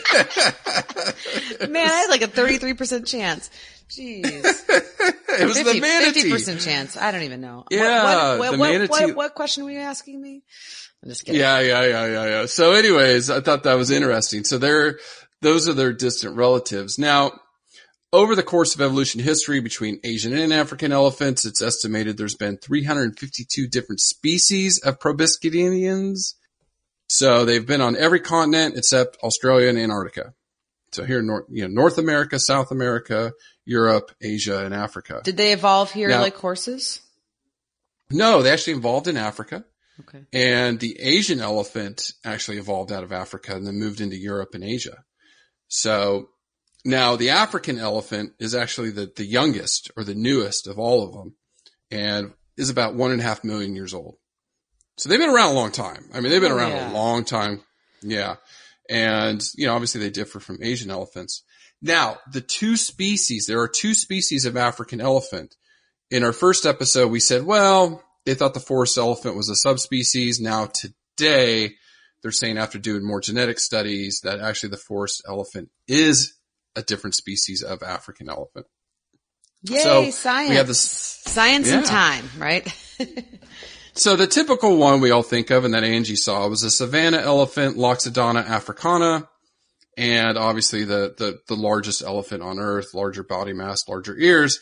I had like a 33% chance. Jeez. it was the manatee. 50% chance. I don't even know. Yeah, What, what, the what, manatee- what, what question were you asking me? I'm just kidding. Yeah, yeah, yeah, yeah, yeah. So anyways, I thought that was interesting. So they're, those are their distant relatives. Now, over the course of evolution history between Asian and African elephants, it's estimated there's been 352 different species of proboscideans. So they've been on every continent except Australia and Antarctica. So here in North, you know, North America, South America, Europe, Asia, and Africa. Did they evolve here Now- like horses? No, they actually evolved in Africa. Okay. And the Asian elephant actually evolved out of Africa and then moved into Europe and Asia. So now the African elephant is actually the, the youngest or the newest of all of them and is about one and a half million years old. So they've been around a long time. I mean, they've been Oh, around yeah. a long time. Yeah. And, you know, obviously they differ from Asian elephants. Now, the two species, there are two species of African elephant. In our first episode, we said, well, they thought the forest elephant was a subspecies. Now today, they're saying after doing more genetic studies that actually the forest elephant is a different species of African elephant. Yay, So, science. we have this- Science and time, right? So the typical one we all think of and that Angie saw was a savanna elephant, Loxodonta africana, and obviously the, the, the largest elephant on earth, larger body mass, larger ears.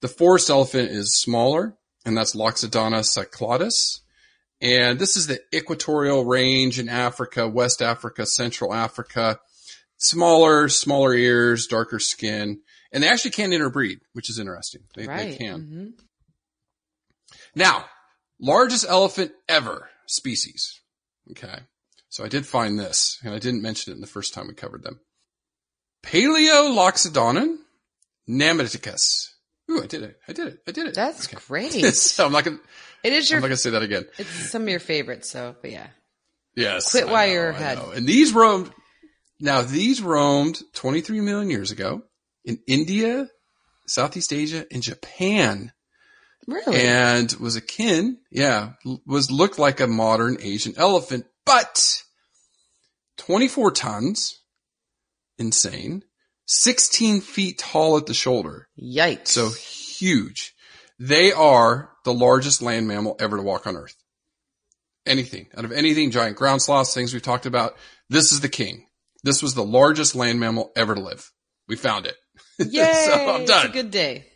The forest elephant is smaller, and that's Loxodonta cyclotis. And this is the equatorial range in Africa, West Africa, Central Africa. Smaller, smaller ears, darker skin. And they actually can interbreed, which is interesting. They, right. they can. Mhm. Now, Largest elephant ever species. Okay. So I did find this, and I didn't mention it in the first time we covered them. Paleoloxodon namadicus. Ooh, I did it. I did it. I did it. That's Okay. great. so I'm not gonna, It is I'm not gonna say that again. it's some of your favorites. So, but yeah. Yes. Quit while you're ahead. And these roamed, now these roamed 23 million years ago in India, Southeast Asia, and Japan. Really? and was akin, yeah, was looked like a modern Asian elephant, but 24 tons, insane, 16 feet tall at the shoulder, Yikes. so huge. They are the largest land mammal ever to walk on Earth. Anything out of anything, giant ground sloths, things we've talked about. This is the king. This was the largest land mammal ever to live. We found it. Yay. so I'm It's a good day.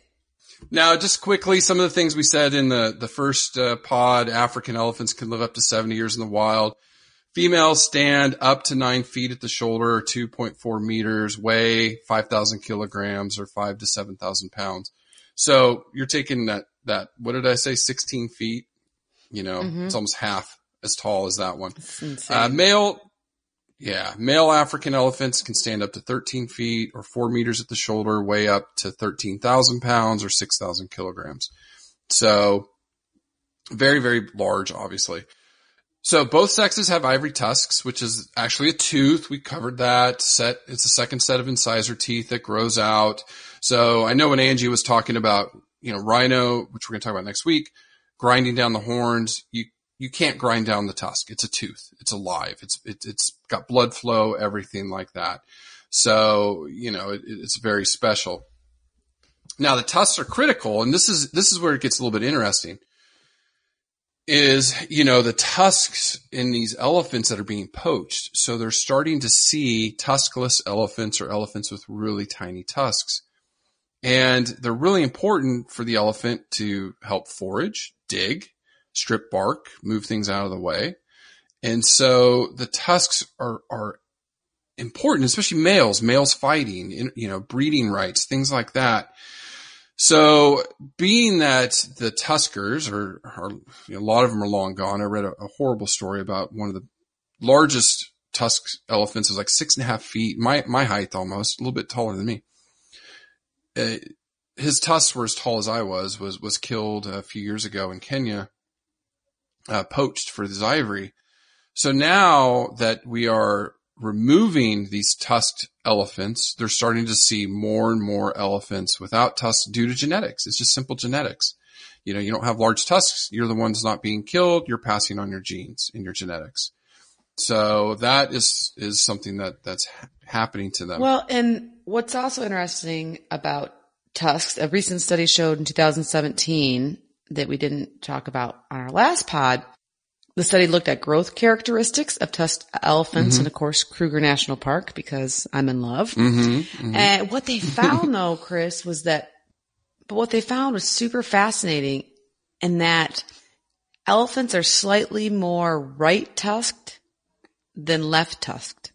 Now, just quickly, some of the things we said in the, the first uh, pod, African elephants can live up to 70 years in the wild. Females stand up to nine feet at the shoulder, 2.4 meters, weigh 5,000 kilograms or five to 7,000 pounds. So you're taking that, that, what did I say? 16 feet. You know, it's almost half as tall as that one. Uh, male, yeah, male African elephants can stand up to 13 feet or four meters at the shoulder, weigh up to 13,000 pounds or 6,000 kilograms. So very, very large, obviously. So both sexes have ivory tusks, which is actually a tooth. We covered that set. It's a second set of incisor teeth that grows out. So I know when Angie was talking about, you know, rhino, which we're going to talk about next week, grinding down the horns, you, you can't grind down the tusk. It's a tooth. It's alive. It's, it, it's got blood flow, everything like that. So, you know, it, it's very special. Now the tusks are critical and this is, this is where it gets a little bit interesting is, you know, the tusks in these elephants that are being poached. So they're starting to see tuskless elephants or elephants with really tiny tusks. And they're really important for the elephant to help forage, dig, strip bark, move things out of the way. And so the tusks are, are important, especially males, males fighting, you know, breeding rights, things like that. So being that the Tuskers are, are you know, a lot of them are long gone. I read a, a horrible story about one of the largest tusk elephants. It was like six and a half feet, my, my height almost, a little bit taller than me. Uh, his tusks were as tall as I was, was, was killed a few years ago in Kenya, uh, poached for this ivory. So now that we are removing these tusked elephants, they're starting to see more and more elephants without tusks due to genetics. It's just simple genetics. You know, you don't have large tusks. You're the ones not being killed. You're passing on your genes and your genetics. So that is, is something that that's happening to them. Well, and what's also interesting about tusks, a recent study showed in 2017 that we didn't talk about on our last pod. The study looked at growth characteristics of tusked elephants and of course Kruger National Park because I'm in love. mm-hmm, And what they found though, Chris, was that, but what they found was super fascinating in that elephants are slightly more right tusked than left tusked.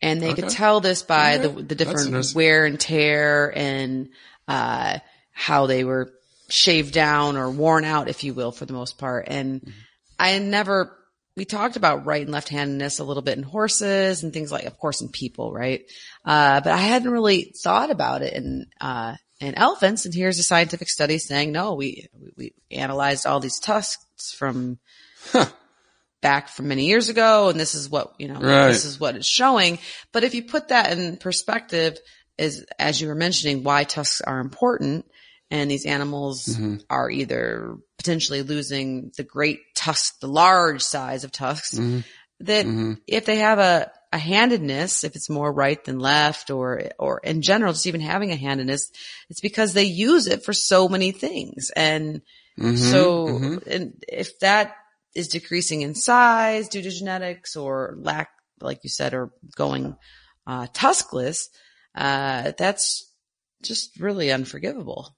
And they could tell this by the, Okay. the That's different wear and tear and, uh, how they were shaved down or worn out, if you will, for the most part. And Mm-hmm. I never, we talked about right and left handedness a little bit in horses and things like, of course, in people, right? Uh, but I hadn't really thought about it in, uh, in elephants. And here's a scientific study saying, no, we, we, analyzed all these tusks from back from many years ago. And this is what, you know, Right. this is what it's showing. But if you put that in perspective is, as you were mentioning, why tusks are important and these animals Mm-hmm. are either potentially losing the great tusk, the large size of tusks Mm-hmm. that if they have a, a handedness, if it's more right than left or, or in general, just even having a handedness, it's because they use it for so many things. And Mm-hmm. so, and if that is decreasing in size due to genetics or lack, like you said, or going, uh, tuskless, uh, that's just really unforgivable.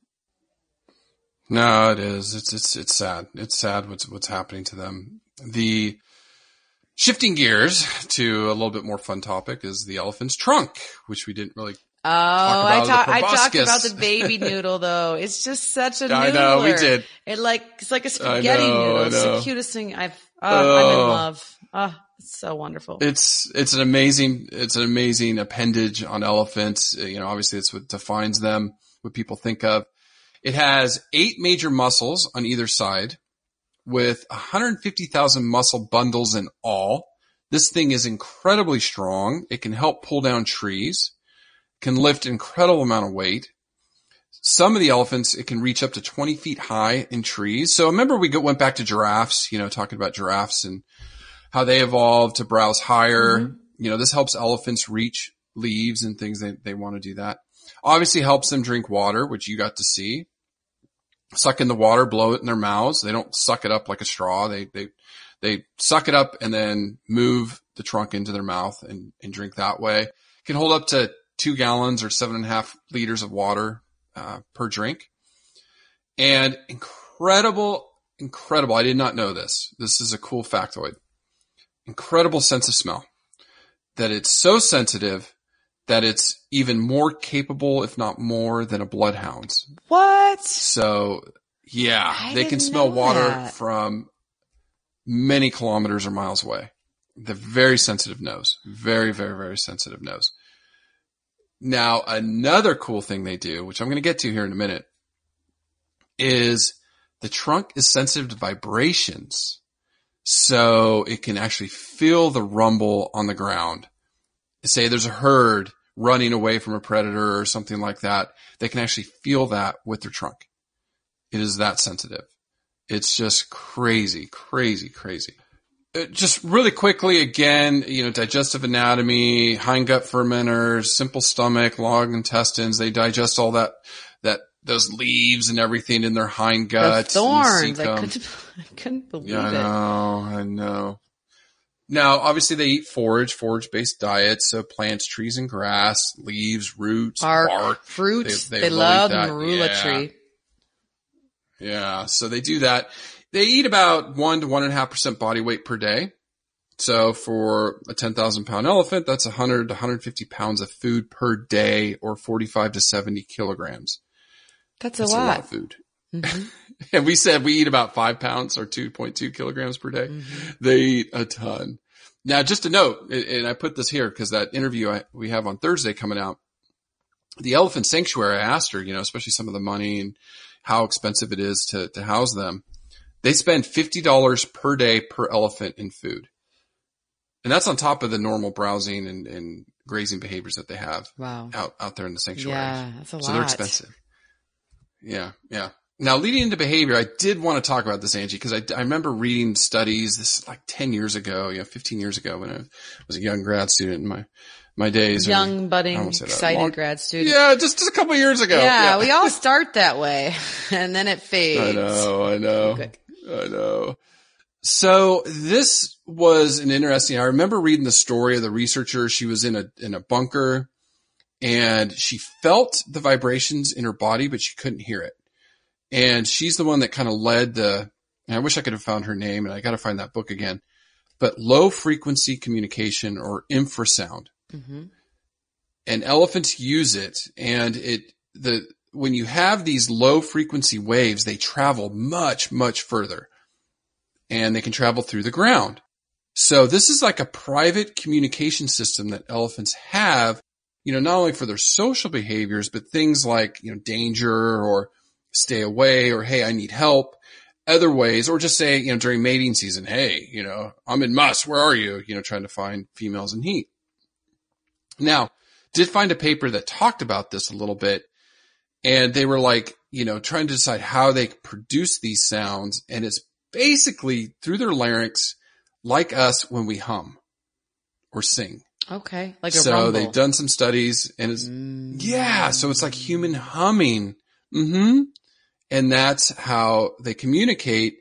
No, it is. It's it's it's sad. It's sad what's what's happening to them. The shifting gears to a little bit more fun topic is the elephant's trunk, which we didn't really Oh, I, about talk, the I talked about the baby noodle though. It's just such a noodler. I know, we did. It like it's like a spaghetti know, noodle. It's the cutest thing I've. Oh, I'm in Oh. love. Oh, it's so wonderful. It's it's an amazing it's an amazing appendage on elephants. You know, obviously it's what defines them, what people think of. It has eight major muscles on either side, with 150,000 muscle bundles in all. This thing is incredibly strong. It can help pull down trees, can lift incredible amount of weight. Some of the elephants, it can reach up to 20 feet high in trees. So remember we go, went back to giraffes, you know, talking about giraffes and how they evolved to browse higher. Mm-hmm. You know, this helps elephants reach leaves and things. They, they want to do that. Obviously helps them drink water, which you got to see. Suck in the water, blow it in their mouths. They don't suck it up like a straw. They, they, they suck it up and then move the trunk into their mouth and, and drink that way. Can hold up to two gallons or seven and a half liters of water, uh, per drink. And incredible, incredible. I did not know this. This is a cool factoid incredible sense of smell. That it's so sensitive that it's even more capable, if not more, than a bloodhound's. what? So yeah, I they can smell water that. from many kilometers or miles away. The very sensitive nose. Very, very, very sensitive nose. Now, another cool thing they do, which I'm going to get to here in a minute, is the trunk is sensitive to vibrations. So it can actually feel the rumble on the ground. Say there's a herd running away from a predator or something like that. They can actually feel that with their trunk. It is that sensitive. It's just crazy, crazy, crazy. Uh, just really quickly again, you know, digestive anatomy, hindgut fermenters, simple stomach, long intestines. They digest all that, that, those leaves and everything in their hind The gut. thorns. I couldn't, I couldn't believe Yeah, I it. know, I know. Now, obviously they eat forage, forage based diets, so plants, trees and grass, leaves, roots, Bark, bark. fruits. They- They, they love marula Yeah. tree. Yeah, so they do that. They eat about one to one and a half percent body weight per day. So for a 10,000 pound elephant, that's 100 to 150 pounds of food per day or 45 to 70 kilograms. That's a That's a lot lot. of food. Mhm. And we said we eat about five pounds or 2.2 kilograms per day. Mhm. They eat a ton. Now, just a note, and- and I put this here because that interview I, we have on Thursday coming out, the elephant sanctuary, I asked her, you know, especially some of the money and how expensive it is to, to house them. They spend $50 per day per elephant in food. And that's on top of the normal browsing and, and grazing behaviors that they have Wow. out, out there in the sanctuary. Yeah, that's a lot. So they're expensive. Yeah, yeah. Now leading into behavior, I did want to talk about this, Angie, because I, I remember reading studies, this like 10 years ago, you know, 15 years ago when I was a young grad student in my, my days. Young, budding, won't say that. excited Long- grad student. Yeah, just, just a couple years ago. Yeah, we all start that way, and then it fades. I know, I know, Good. I know. So this was an interesting. I remember reading the story of the researcher. She was in a in a bunker, and she felt the vibrations in her body, but she couldn't hear it. And she's the one that kind of led the. And I wish I could have found her name, and I got to find that book again. But low frequency communication or infrasound mm-hmm. and elephants use it and it the when you have these low frequency waves they travel much much further and they can travel through the ground so this is like a private communication system that elephants have you know not only for their social behaviors but things like you know danger or stay away or hey i need help other ways or just say you know during mating season hey you know i'm in musth where are you you know trying to find females in heat now did find a paper that talked about this a little bit and they were like, you know, trying to decide how they produce these sounds. And it's basically through their larynx, like us when we hum or sing. Okay, like a so rumble. they've done some studies and it's, Mm. yeah, so it's like human humming. Hmm And that's how they communicate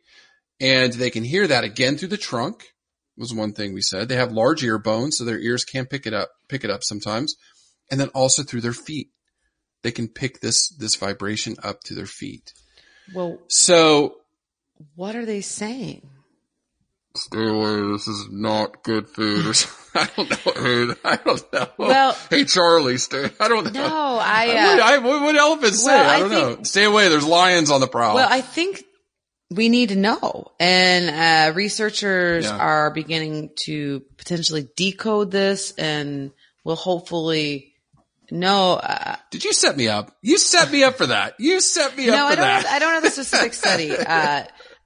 and they can hear that again through the trunk was one thing we said. They have large ear bones, so their ears can't pick it up, pick it up sometimes. And then also through their feet. They can pick this, this vibration up to their feet. Well, So what are they saying? stay away. This is not good food. I don't know. I don't know. Well- hey Charlie, stay. I don't know. No, I, What, uh, I, what would elephants say? well, I I don't know. think- Stay away. There's lions on the prowl. Well, I think we need to know. And uh, researchers Yeah. are beginning to potentially decode this and will hopefully know. Uh, Did you set me up? You set me up for that. You set me up no, for I don't. that. Have, I don't have the specific study, uh,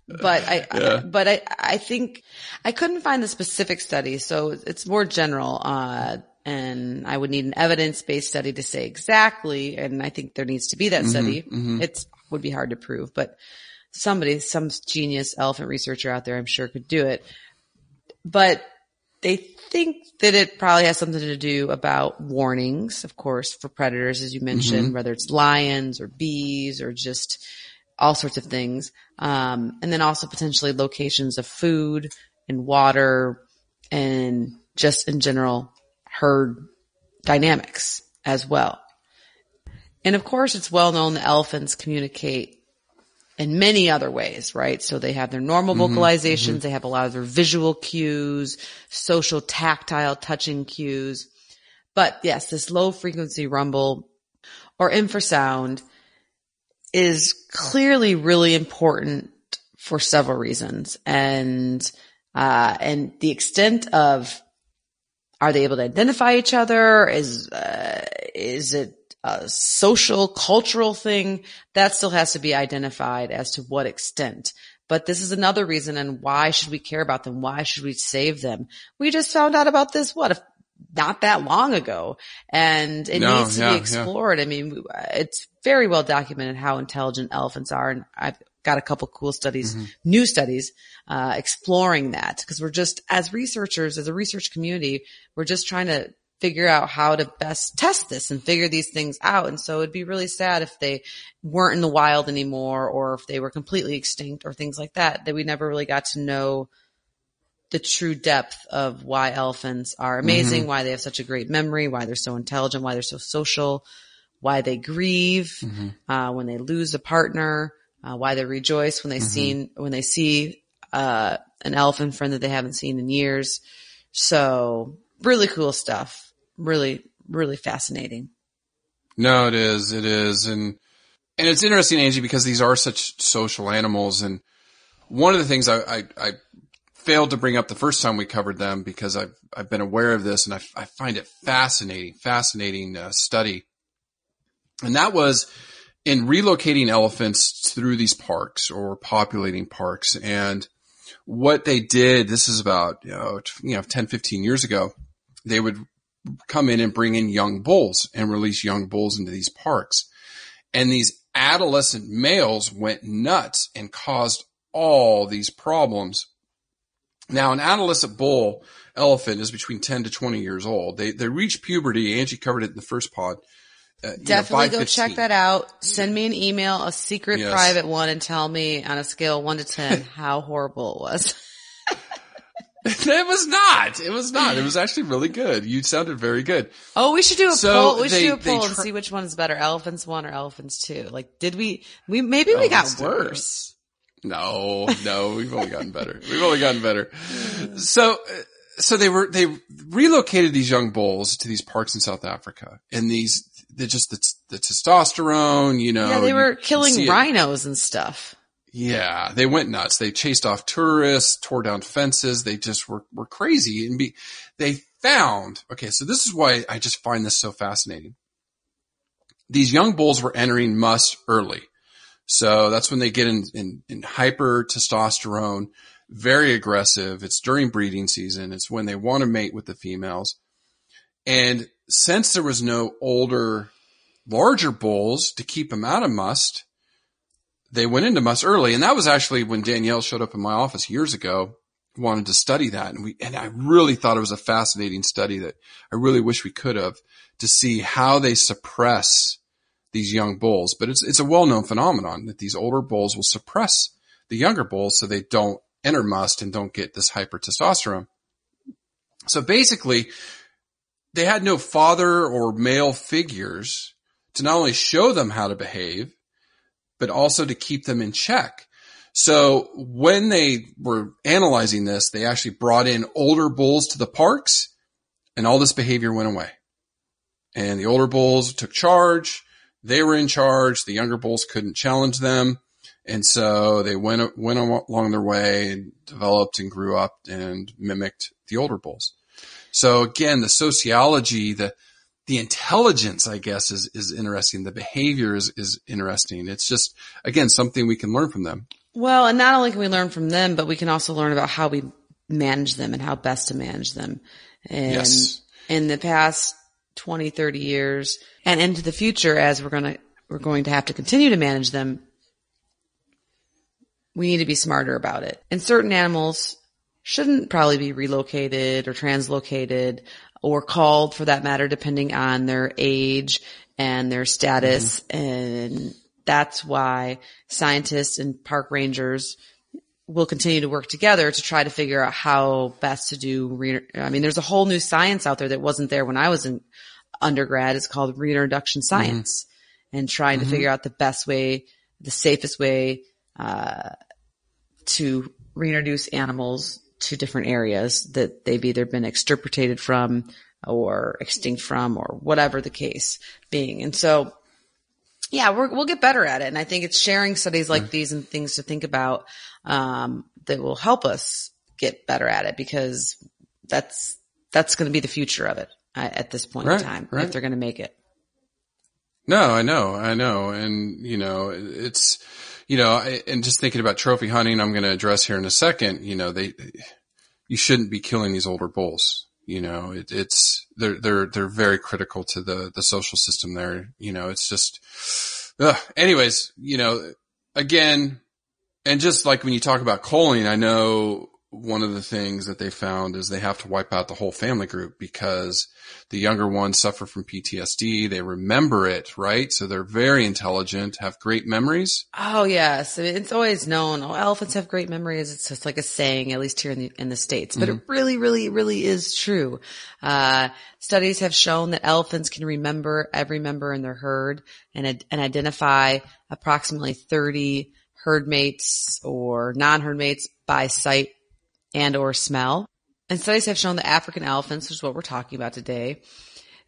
but I, Yeah. but I, I think I couldn't find the specific study, so it's more general. Uh, and I would need an evidence-based study to say exactly. And I think there needs to be Mm-hmm, that study. It's would be hard to prove, but somebody, some genius elephant researcher out there, I'm sure could do it. But they think that it probably has something to do about warnings, of course, for predators, as you mentioned, whether it's lions or bees or just all sorts of things. Um, and then also potentially locations of food and water and just in general herd dynamics as well. And of course, it's well known that elephants communicate in many other ways, right? So they have their normal vocalizations. They have a lot of their visual cues, social, tactile, touching cues. But yes, this low frequency rumble or infrasound is clearly really important for several reasons. And, uh, and the extent of are they able to identify each other? Is, uh, is it a social, cultural thing? That still has to be identified as to what extent. But this is another reason and why should we care about them? Why should we save them? We just found out about this, what, if not that long ago. And it No, needs to yeah, be yeah. explored. I mean, it's very well documented how intelligent elephants are. And I've got a couple cool studies, Mm-hmm. new studies, uh, exploring that because we're just, as researchers, as a research community, we're just trying to figure out how to best test this and figure these things out. And so it'd be really sad if they weren't in the wild anymore or if they were completely extinct or things like that, that we never really got to know the true depth of why elephants are amazing, why they have such a great memory, why they're so intelligent, why they're so social, why they grieve uh, when they lose a partner, uh, why they rejoice when they seen when they see uh, an elephant friend that they haven't seen in years. So really cool stuff. Really, really fascinating. No, it is. It is. And, and it's interesting, Angie, because these are such social animals. And one of the things I, I, I failed to bring up the first time we covered them because I've, I've been aware of this and I, I find it fascinating, fascinating uh, study. And that was in relocating elephants through these parks or populating parks. And what they did, this is about, you know, you know, 10, 15 years ago, they would come in and bring in young bulls and release young bulls into these parks. And these adolescent males went nuts and caused all these problems. Now, an adolescent bull elephant is between 10 to 20 years old. They, they reach puberty. Angie covered it in the first pod. Uh, you know, Definitely by go check that out. Send me an email, a secret Yes. private one, and tell me on a scale of one to 10 how horrible it was. it was not. It was not. It was actually really good. You sounded very good. Oh, we should do a So poll. We they- should do a poll and see which one is better, elephants one or elephants two. Like, did we, we, maybe we Oh, got worse. No, no, we've only gotten better. We've only gotten better. So, uh, so they were, they relocated these young bulls to these parks in South Africa and these, they're just the, the testosterone, you know. Yeah, they were killing see it. rhinos and stuff. Yeah, they went nuts. They chased off tourists, tore down fences. They just were, were crazy and be, they found, okay, so this is why I just find this so fascinating. These young bulls were entering musth early. So that's when they get in, in, in hyper testosterone, very aggressive. It's during breeding season. It's when they want to mate with the females. And since there was no older, larger bulls to keep them out of musth, they went into musth early. And that was actually when Danielle showed up in my office years ago, wanted to study that. And we, and I really thought it was a fascinating study that I really wish we could have to see how they suppress these young bulls. But it's, it's a well-known phenomenon that these older bulls will suppress the younger bulls so they don't enter musth and don't get this hypertestosterone. So basically, they had no father or male figures to not only show them how to behave, but also to keep them in check. So when they were analyzing this, they actually brought in older bulls to the parks and all this behavior went away. And the older bulls took charge. They were in charge. The younger bulls couldn't challenge them. And so they went, went along their way and developed and grew up and mimicked the older bulls. So again, the sociology, the, the intelligence, I guess, is, is interesting. The behavior is, is interesting. It's just, again, something we can learn from them. Well, and not only can we learn from them, but we can also learn about how we manage them and how best to manage them. And Yes. in the past 20, 30 years and into the future, as we're going to, we're going to have to continue to manage them, we need to be smarter about it. And certain animals shouldn't probably be relocated or translocated or culled for that matter, depending on their age and their status. Mm-hmm. And that's why scientists and park rangers will continue to work together to try to figure out how best to do. Re- I mean, there's a whole new science out there that wasn't there when I was in undergrad. It's called reintroduction mm-hmm. science and trying to mm-hmm. figure out the best way, the safest way, uh, to reintroduce animals to different areas that they've either been extirpated from or extinct from or whatever the case being. And so, yeah, we're, we'll get better at it. And I think it's sharing studies like mm-hmm. these and things to think about, um, that will help us get better at it because that's, that's going to be the future of it uh, at this point Right, in time right. if they're going to make it. No, I know, I know. And, you know, it's, you know, I- and just thinking about trophy hunting, I'm going to address here in a second, you know, they, you shouldn't be killing these older bulls. You know, it, it's, they're, they're, they're very critical to the, the social system there. You know, it's just, ugh. anyways, you know, again, and just like when you talk about culling, I know one of the things that they found is they have to wipe out the whole family group because the younger ones suffer from PTSD. They remember it, right? So they're very intelligent, have great memories. Oh yes, it's always known. Oh, elephants have great memories. It's just like a saying, at least here in the in the states. But it really, really, really is true. Uh, studies have shown that elephants can remember every member in their herd and and identify approximately thirty herd mates or non-herd mates by sight and or smell. And studies have shown that African elephants, which is what we're talking about today,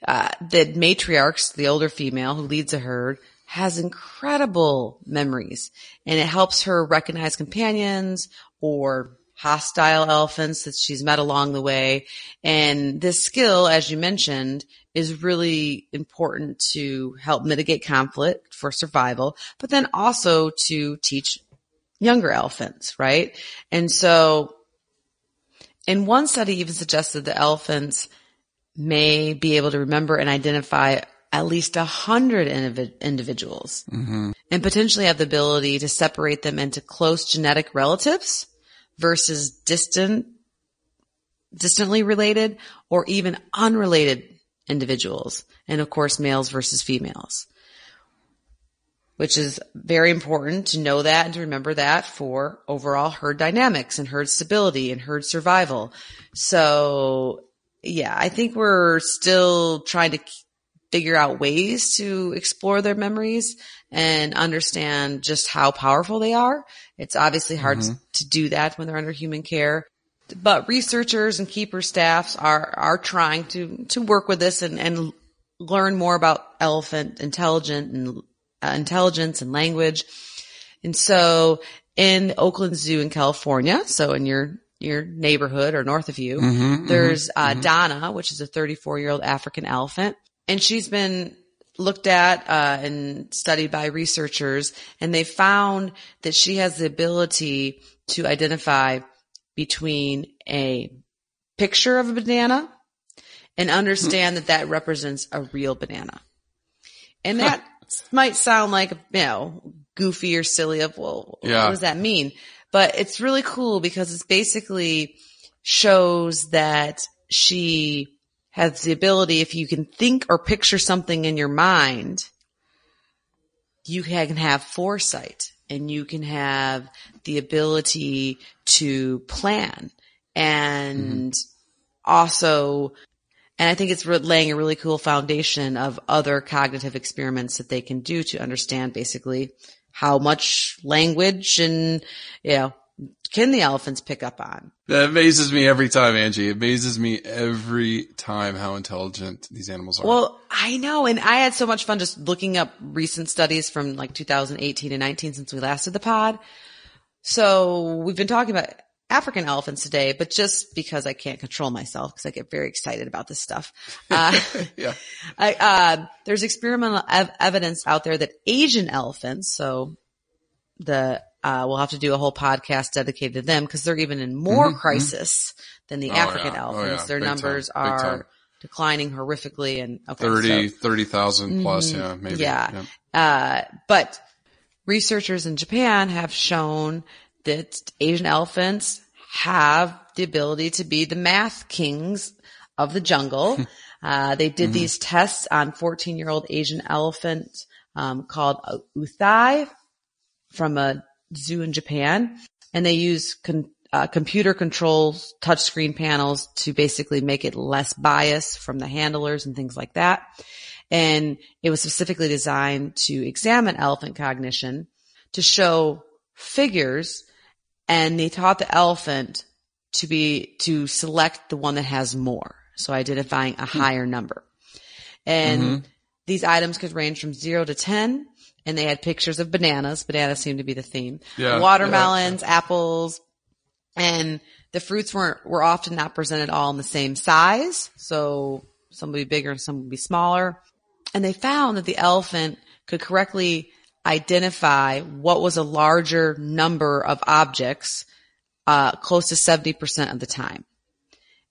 uh, the matriarchs, the older female who leads a herd, has incredible memories and it helps her recognize companions or hostile elephants that she's met along the way. And this skill, as you mentioned, is really important to help mitigate conflict for survival, but then also to teach younger elephants, right? And so in one study even suggested that elephants may be able to remember and identify at least a hundred individ- individuals mm-hmm. and potentially have the ability to separate them into close genetic relatives versus distant, distantly related or even unrelated individuals. And of course, males versus females, which is very important to know that and to remember that for overall herd dynamics and herd stability and herd survival. So yeah, I think we're still trying to figure out ways to explore their memories and understand just how powerful they are. It's obviously hard mm-hmm. to do that when they're under human care. But researchers and keeper staffs are, are trying to, to work with this and, and learn more about elephant intelligent and uh, intelligence and language. And so in Oakland Zoo in California, so in your your neighborhood or north of you, there's uh, Donna, which is a 34 year old African elephant, and she's been looked at uh, and studied by researchers, and they found that she has the ability to identify between a picture of a banana and understand that that represents a real banana. And that might sound like, you know, goofy or silly of, well, Yeah. what does that mean? But it's really cool because it's basically shows that she has the ability, if you can think or picture something in your mind, you can have foresight and you can have the ability to plan. And also and I think it's laying a really cool foundation of other cognitive experiments that they can do to understand basically how much language and, you know, can the elephants pick up on? That amazes me every time, Angie. It amazes me every time how intelligent these animals are. Well, I know. And I had so much fun just looking up recent studies from like 2018 and 19 since we last did the pod. So we've been talking about African elephants today, but just because I can't control myself because I get very excited about this stuff. Uh, yeah. I, uh, there's experimental ev- evidence out there that Asian elephants, so the, uh, we'll have to do a whole podcast dedicated to them because they're even in more Mhm, crisis than the Oh, African yeah. Oh, elephants. yeah. Their Big numbers time. are declining horrifically and okay, 30, so- 30,000 plus. Mhm. Yeah, maybe. Yeah. Uh, but researchers in Japan have shown that Asian elephants have the ability to be the math kings of the jungle. uh, they did these tests on 14 year old Asian elephant, um, called uh, Authai from a zoo in Japan. And they use con- uh, computer controls, touchscreen panels to basically make it less bias from the handlers and things like that. And it was specifically designed to examine elephant cognition to show figures and they taught the elephant to be, to select the one that has more. So identifying a higher number. And Mhm. these items could range from zero to 10 and they had pictures of bananas. Bananas seemed to be the theme. Yeah, Watermelons, apples, and the fruits weren't, were often not presented all in the same size. So some would be bigger and some would be smaller. And they found that the elephant could correctly identify what was a larger number of objects, uh, close to 70% of the time.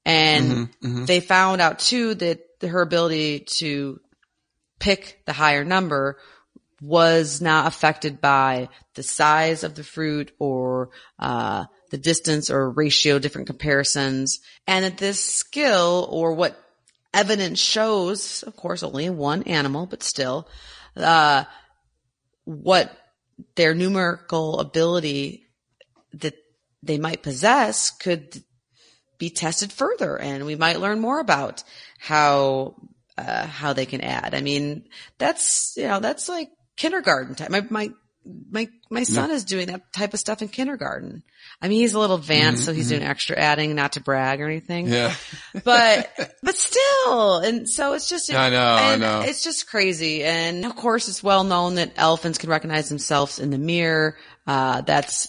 And Mhm. they found out too that her ability to pick the higher number was not affected by the size of the fruit or uh, the distance or ratio different comparisons and that this skill or what evidence shows of course only one animal but still uh, what their numerical ability that they might possess could be tested further and we might learn more about how uh, how they can add. I mean, that's you know, that's like kindergarten time. My my my my son is doing that type of stuff in kindergarten. I mean, he's a little advanced, so he's doing extra adding, not to brag or anything. Mm-hmm, Yeah. But but still, and so it's just I know, I know. it's just crazy. And of course, it's well known that elephants can recognize themselves in the mirror. Uh, that's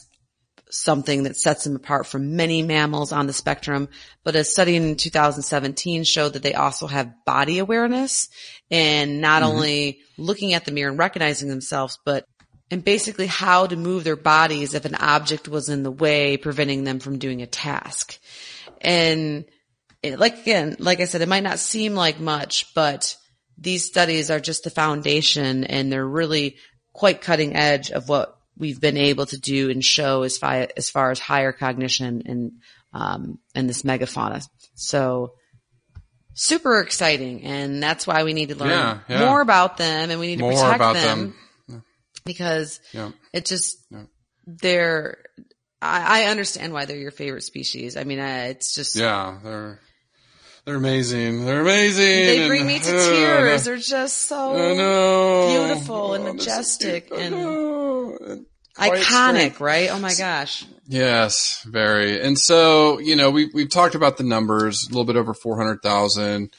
something that sets them apart from many mammals on the spectrum. But a study in 2017 showed that they also have body awareness and not only looking at the mirror and recognizing themselves, but and basically how to move their bodies if an object was in the way, preventing them from doing a task. And it, like again, like I said, it might not seem like much, but these studies are just the foundation and they're really quite cutting edge of what we've been able to do and show as far as far as higher cognition and um and this megafauna. So super exciting and that's why we need to learn Yeah, yeah. more about them and we need to More protect them, them. because Yeah. it just they're I, I understand why they're your favorite species. I mean, uh, it's just Yeah. They're, they're amazing. They're amazing. they bring and- me to uh, tears. They're just so beautiful and Oh, majestic. And know. And iconic, strength. right? Oh my gosh. Yes, very. And so, you know, we, we've talked about the numbers, a little bit over 400,000,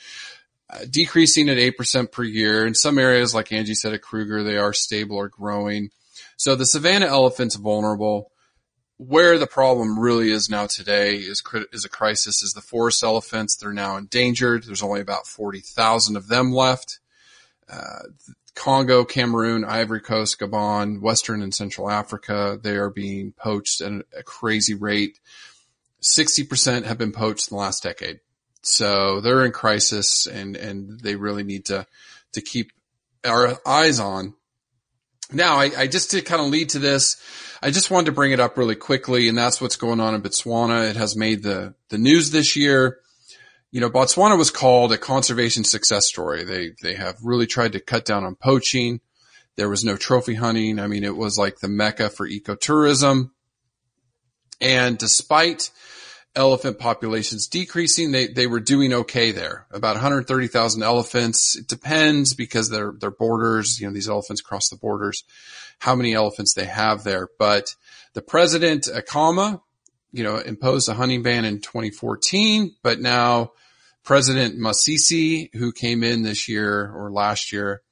uh, decreasing at 8% per year. In some areas, like Angie said at Kruger, they are stable or growing. So the savanna elephant's vulnerable. Where the problem really is now today is is a crisis is the forest elephants. They're now endangered. There's only about 40,000 of them left. Uh, Congo, Cameroon, Ivory Coast, Gabon, Western and Central Africa, they are being poached at a crazy rate. 60% have been poached in the last decade. So they're in crisis and, and they really need to, to keep our eyes on. Now, I, I just to kind of lead to this, I just wanted to bring it up really quickly, and that's what's going on in Botswana. It has made the, the news this year you know, Botswana was called a conservation success story. They, they have really tried to cut down on poaching. There was no trophy hunting. I mean, it was like the mecca for ecotourism. And despite elephant populations decreasing, they, they were doing okay there. About 130,000 elephants. It depends because they're, they're borders, you know, these elephants cross the borders. how many elephants they have there. But the president, Akama, you know, imposed a hunting ban in 2014, but now President Masisi, who came in this year or last year,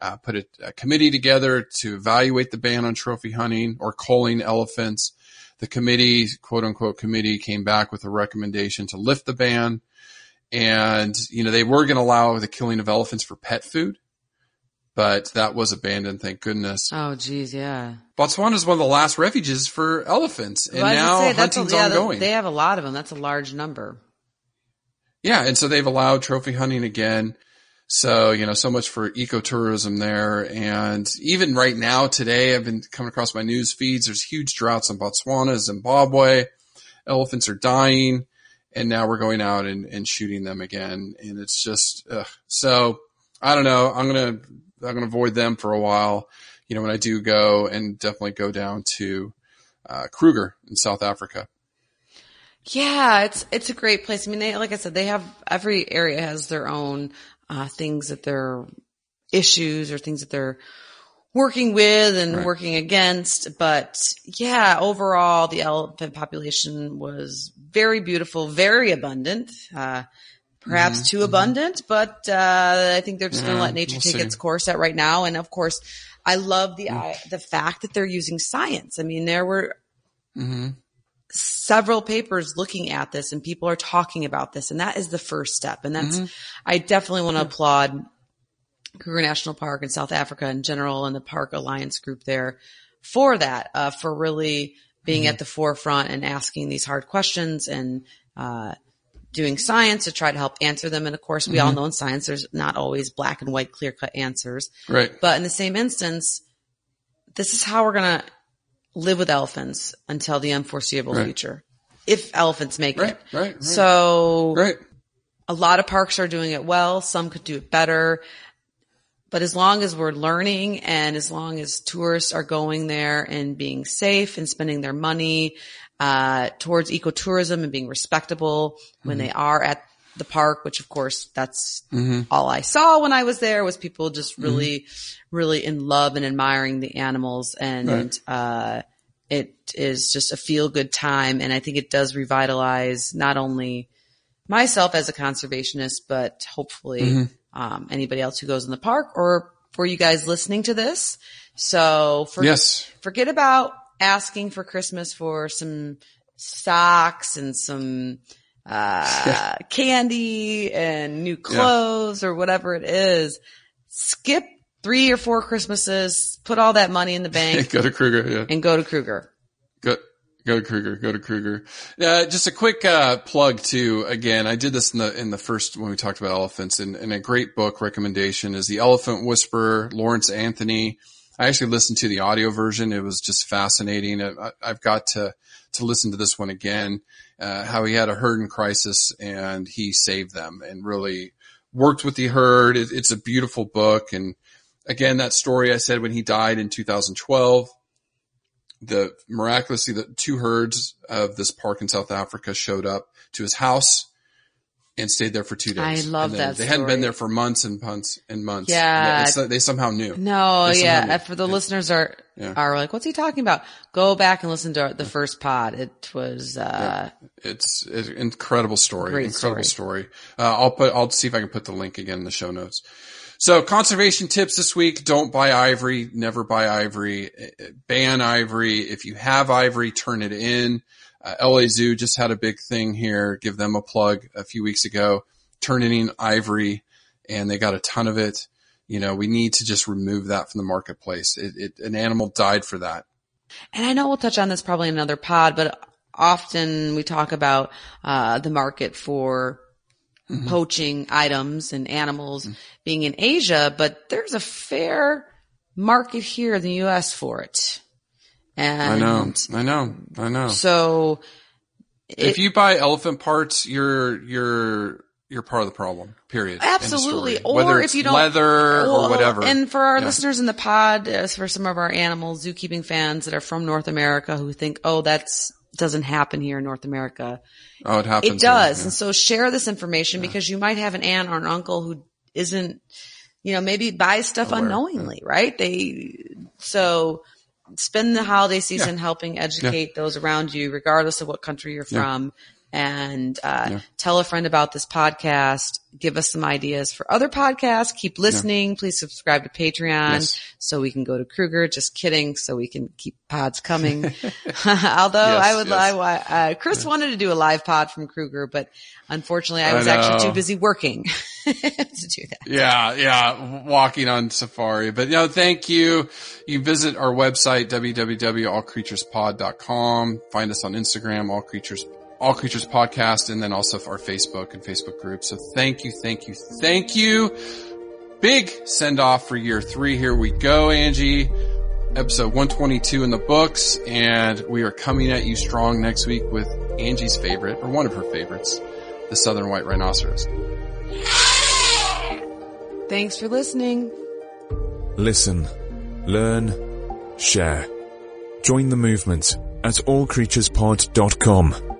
uh, put a, a, committee together to evaluate the ban on trophy hunting or culling elephants. The committee, quote unquote committee, came back with a recommendation to lift the ban. And, you know, they were going to allow the killing of elephants for pet food, but that was abandoned, thank goodness. Oh, geez, yeah. Botswana is one of the last refuges for elephants, and well, now say, hunting's a, yeah, ongoing. They have a lot of them. That's a large number. Yeah, and so they've allowed trophy hunting again. So, you know, so much for ecotourism there. And even right now, today, I've been coming across my news feeds. There's huge droughts in Botswana, Zimbabwe. Elephants are dying. And now we're going out and, and shooting them again. And it's just, ugh. so I don't know. I'm going to, I'm going to avoid them for a while. You know, when I do go and definitely go down to, uh, Kruger in South Africa. Yeah, it's it's a great place. I mean, they, like I said, they have every area has their own uh, things that they're issues or things that they're working with and right. working against. But yeah, overall, the elephant population was very beautiful, very abundant. Uh, perhaps mm-hmm, too mm-hmm. abundant, but uh, I think they're just yeah, going to let nature we'll take see. its course at right now. And of course, I love the mm. the fact that they're using science. I mean, there were. Mm-hmm several papers looking at this and people are talking about this. And that is the first step. And that's, mm-hmm. I definitely want to applaud Kruger National Park and South Africa in general and the Park Alliance group there for that, uh, for really being mm-hmm. at the forefront and asking these hard questions and, uh, doing science to try to help answer them. And of course, we mm-hmm. all know in science, there's not always black and white, clear cut answers. Right. But in the same instance, this is how we're going to live with elephants until the unforeseeable right. future. If elephants make right, it. Right, right. So right. a lot of parks are doing it well. Some could do it better. But as long as we're learning and as long as tourists are going there and being safe and spending their money, uh, towards ecotourism and being respectable mm-hmm. when they are at the park, which of course that's mm-hmm. all I saw when I was there was people just really, mm-hmm. really in love and admiring the animals. And, right. uh, it is just a feel good time. And I think it does revitalize not only myself as a conservationist, but hopefully, mm-hmm. um, anybody else who goes in the park or for you guys listening to this. So for, yes. forget about asking for Christmas for some socks and some, uh, candy and new clothes yeah. or whatever it is. Skip three or four Christmases, put all that money in the bank. go to Kruger, yeah. And go to Kruger. Go, go to Kruger, go to Kruger. Uh, just a quick, uh, plug too. Again, I did this in the, in the first, when we talked about elephants and, and a great book recommendation is The Elephant Whisperer, Lawrence Anthony. I actually listened to the audio version. It was just fascinating. I, have got to, to listen to this one again uh, how he had a herd in crisis and he saved them and really worked with the herd. It, it's a beautiful book. And again, that story I said when he died in 2012, the miraculously the two herds of this park in South Africa showed up to his house and stayed there for two days. I love that. They story. hadn't been there for months and months and months. Yeah, they, they, somehow knew. No, yeah. Knew. For the yeah. listeners are yeah. are like, what's he talking about? Go back and listen to the first pod. It was. uh yeah. It's, it's an incredible story. Incredible story. story. Uh, I'll put. I'll see if I can put the link again in the show notes. So conservation tips this week. Don't buy ivory. Never buy ivory. Ban ivory. If you have ivory, turn it in. Uh, LA Zoo just had a big thing here. Give them a plug a few weeks ago. Turning in ivory, and they got a ton of it. You know, we need to just remove that from the marketplace. It, it, an animal died for that. And I know we'll touch on this probably in another pod, but often we talk about uh, the market for mm-hmm. poaching items and animals mm-hmm. being in Asia, but there's a fair market here in the U.S. for it. And I know, I know, I know. So it, if you buy elephant parts, you're, you're, you're part of the problem, period. Absolutely. Or if you don't, leather or whatever. And for our yeah. listeners in the pod, as for some of our animal zookeeping fans that are from North America who think, oh, that's, doesn't happen here in North America. Oh, it happens. It does. Yeah. And so share this information yeah. because you might have an aunt or an uncle who isn't you know, maybe buy stuff Aware. unknowingly, right? They, so spend the holiday season helping educate those around you, regardless of what country you're Yeah. from. And, uh, Yeah. tell a friend about this podcast. Give us some ideas for other podcasts. Keep listening. Please subscribe to Patreon Yes. so we can go to Kruger. Just kidding. So we can keep pods coming. Although I would, yes. I, uh, Chris wanted to do a live pod from Kruger, but unfortunately I I was actually too busy working to do that. Yeah, yeah, walking on safari. But no, thank you. You visit our website, www.allcreaturespod.com. Find us on Instagram, All Creatures, All Creatures Podcast, and then also our Facebook and Facebook group. So thank you, thank you, thank you. Big send off for year three. Here we go, Angie. Episode 122 in the books, and we are coming at you strong next week with Angie's favorite, or one of her favorites, the Southern White Rhinoceros. Thanks for listening. Listen, learn, share. Join the movement at allcreaturespod.com.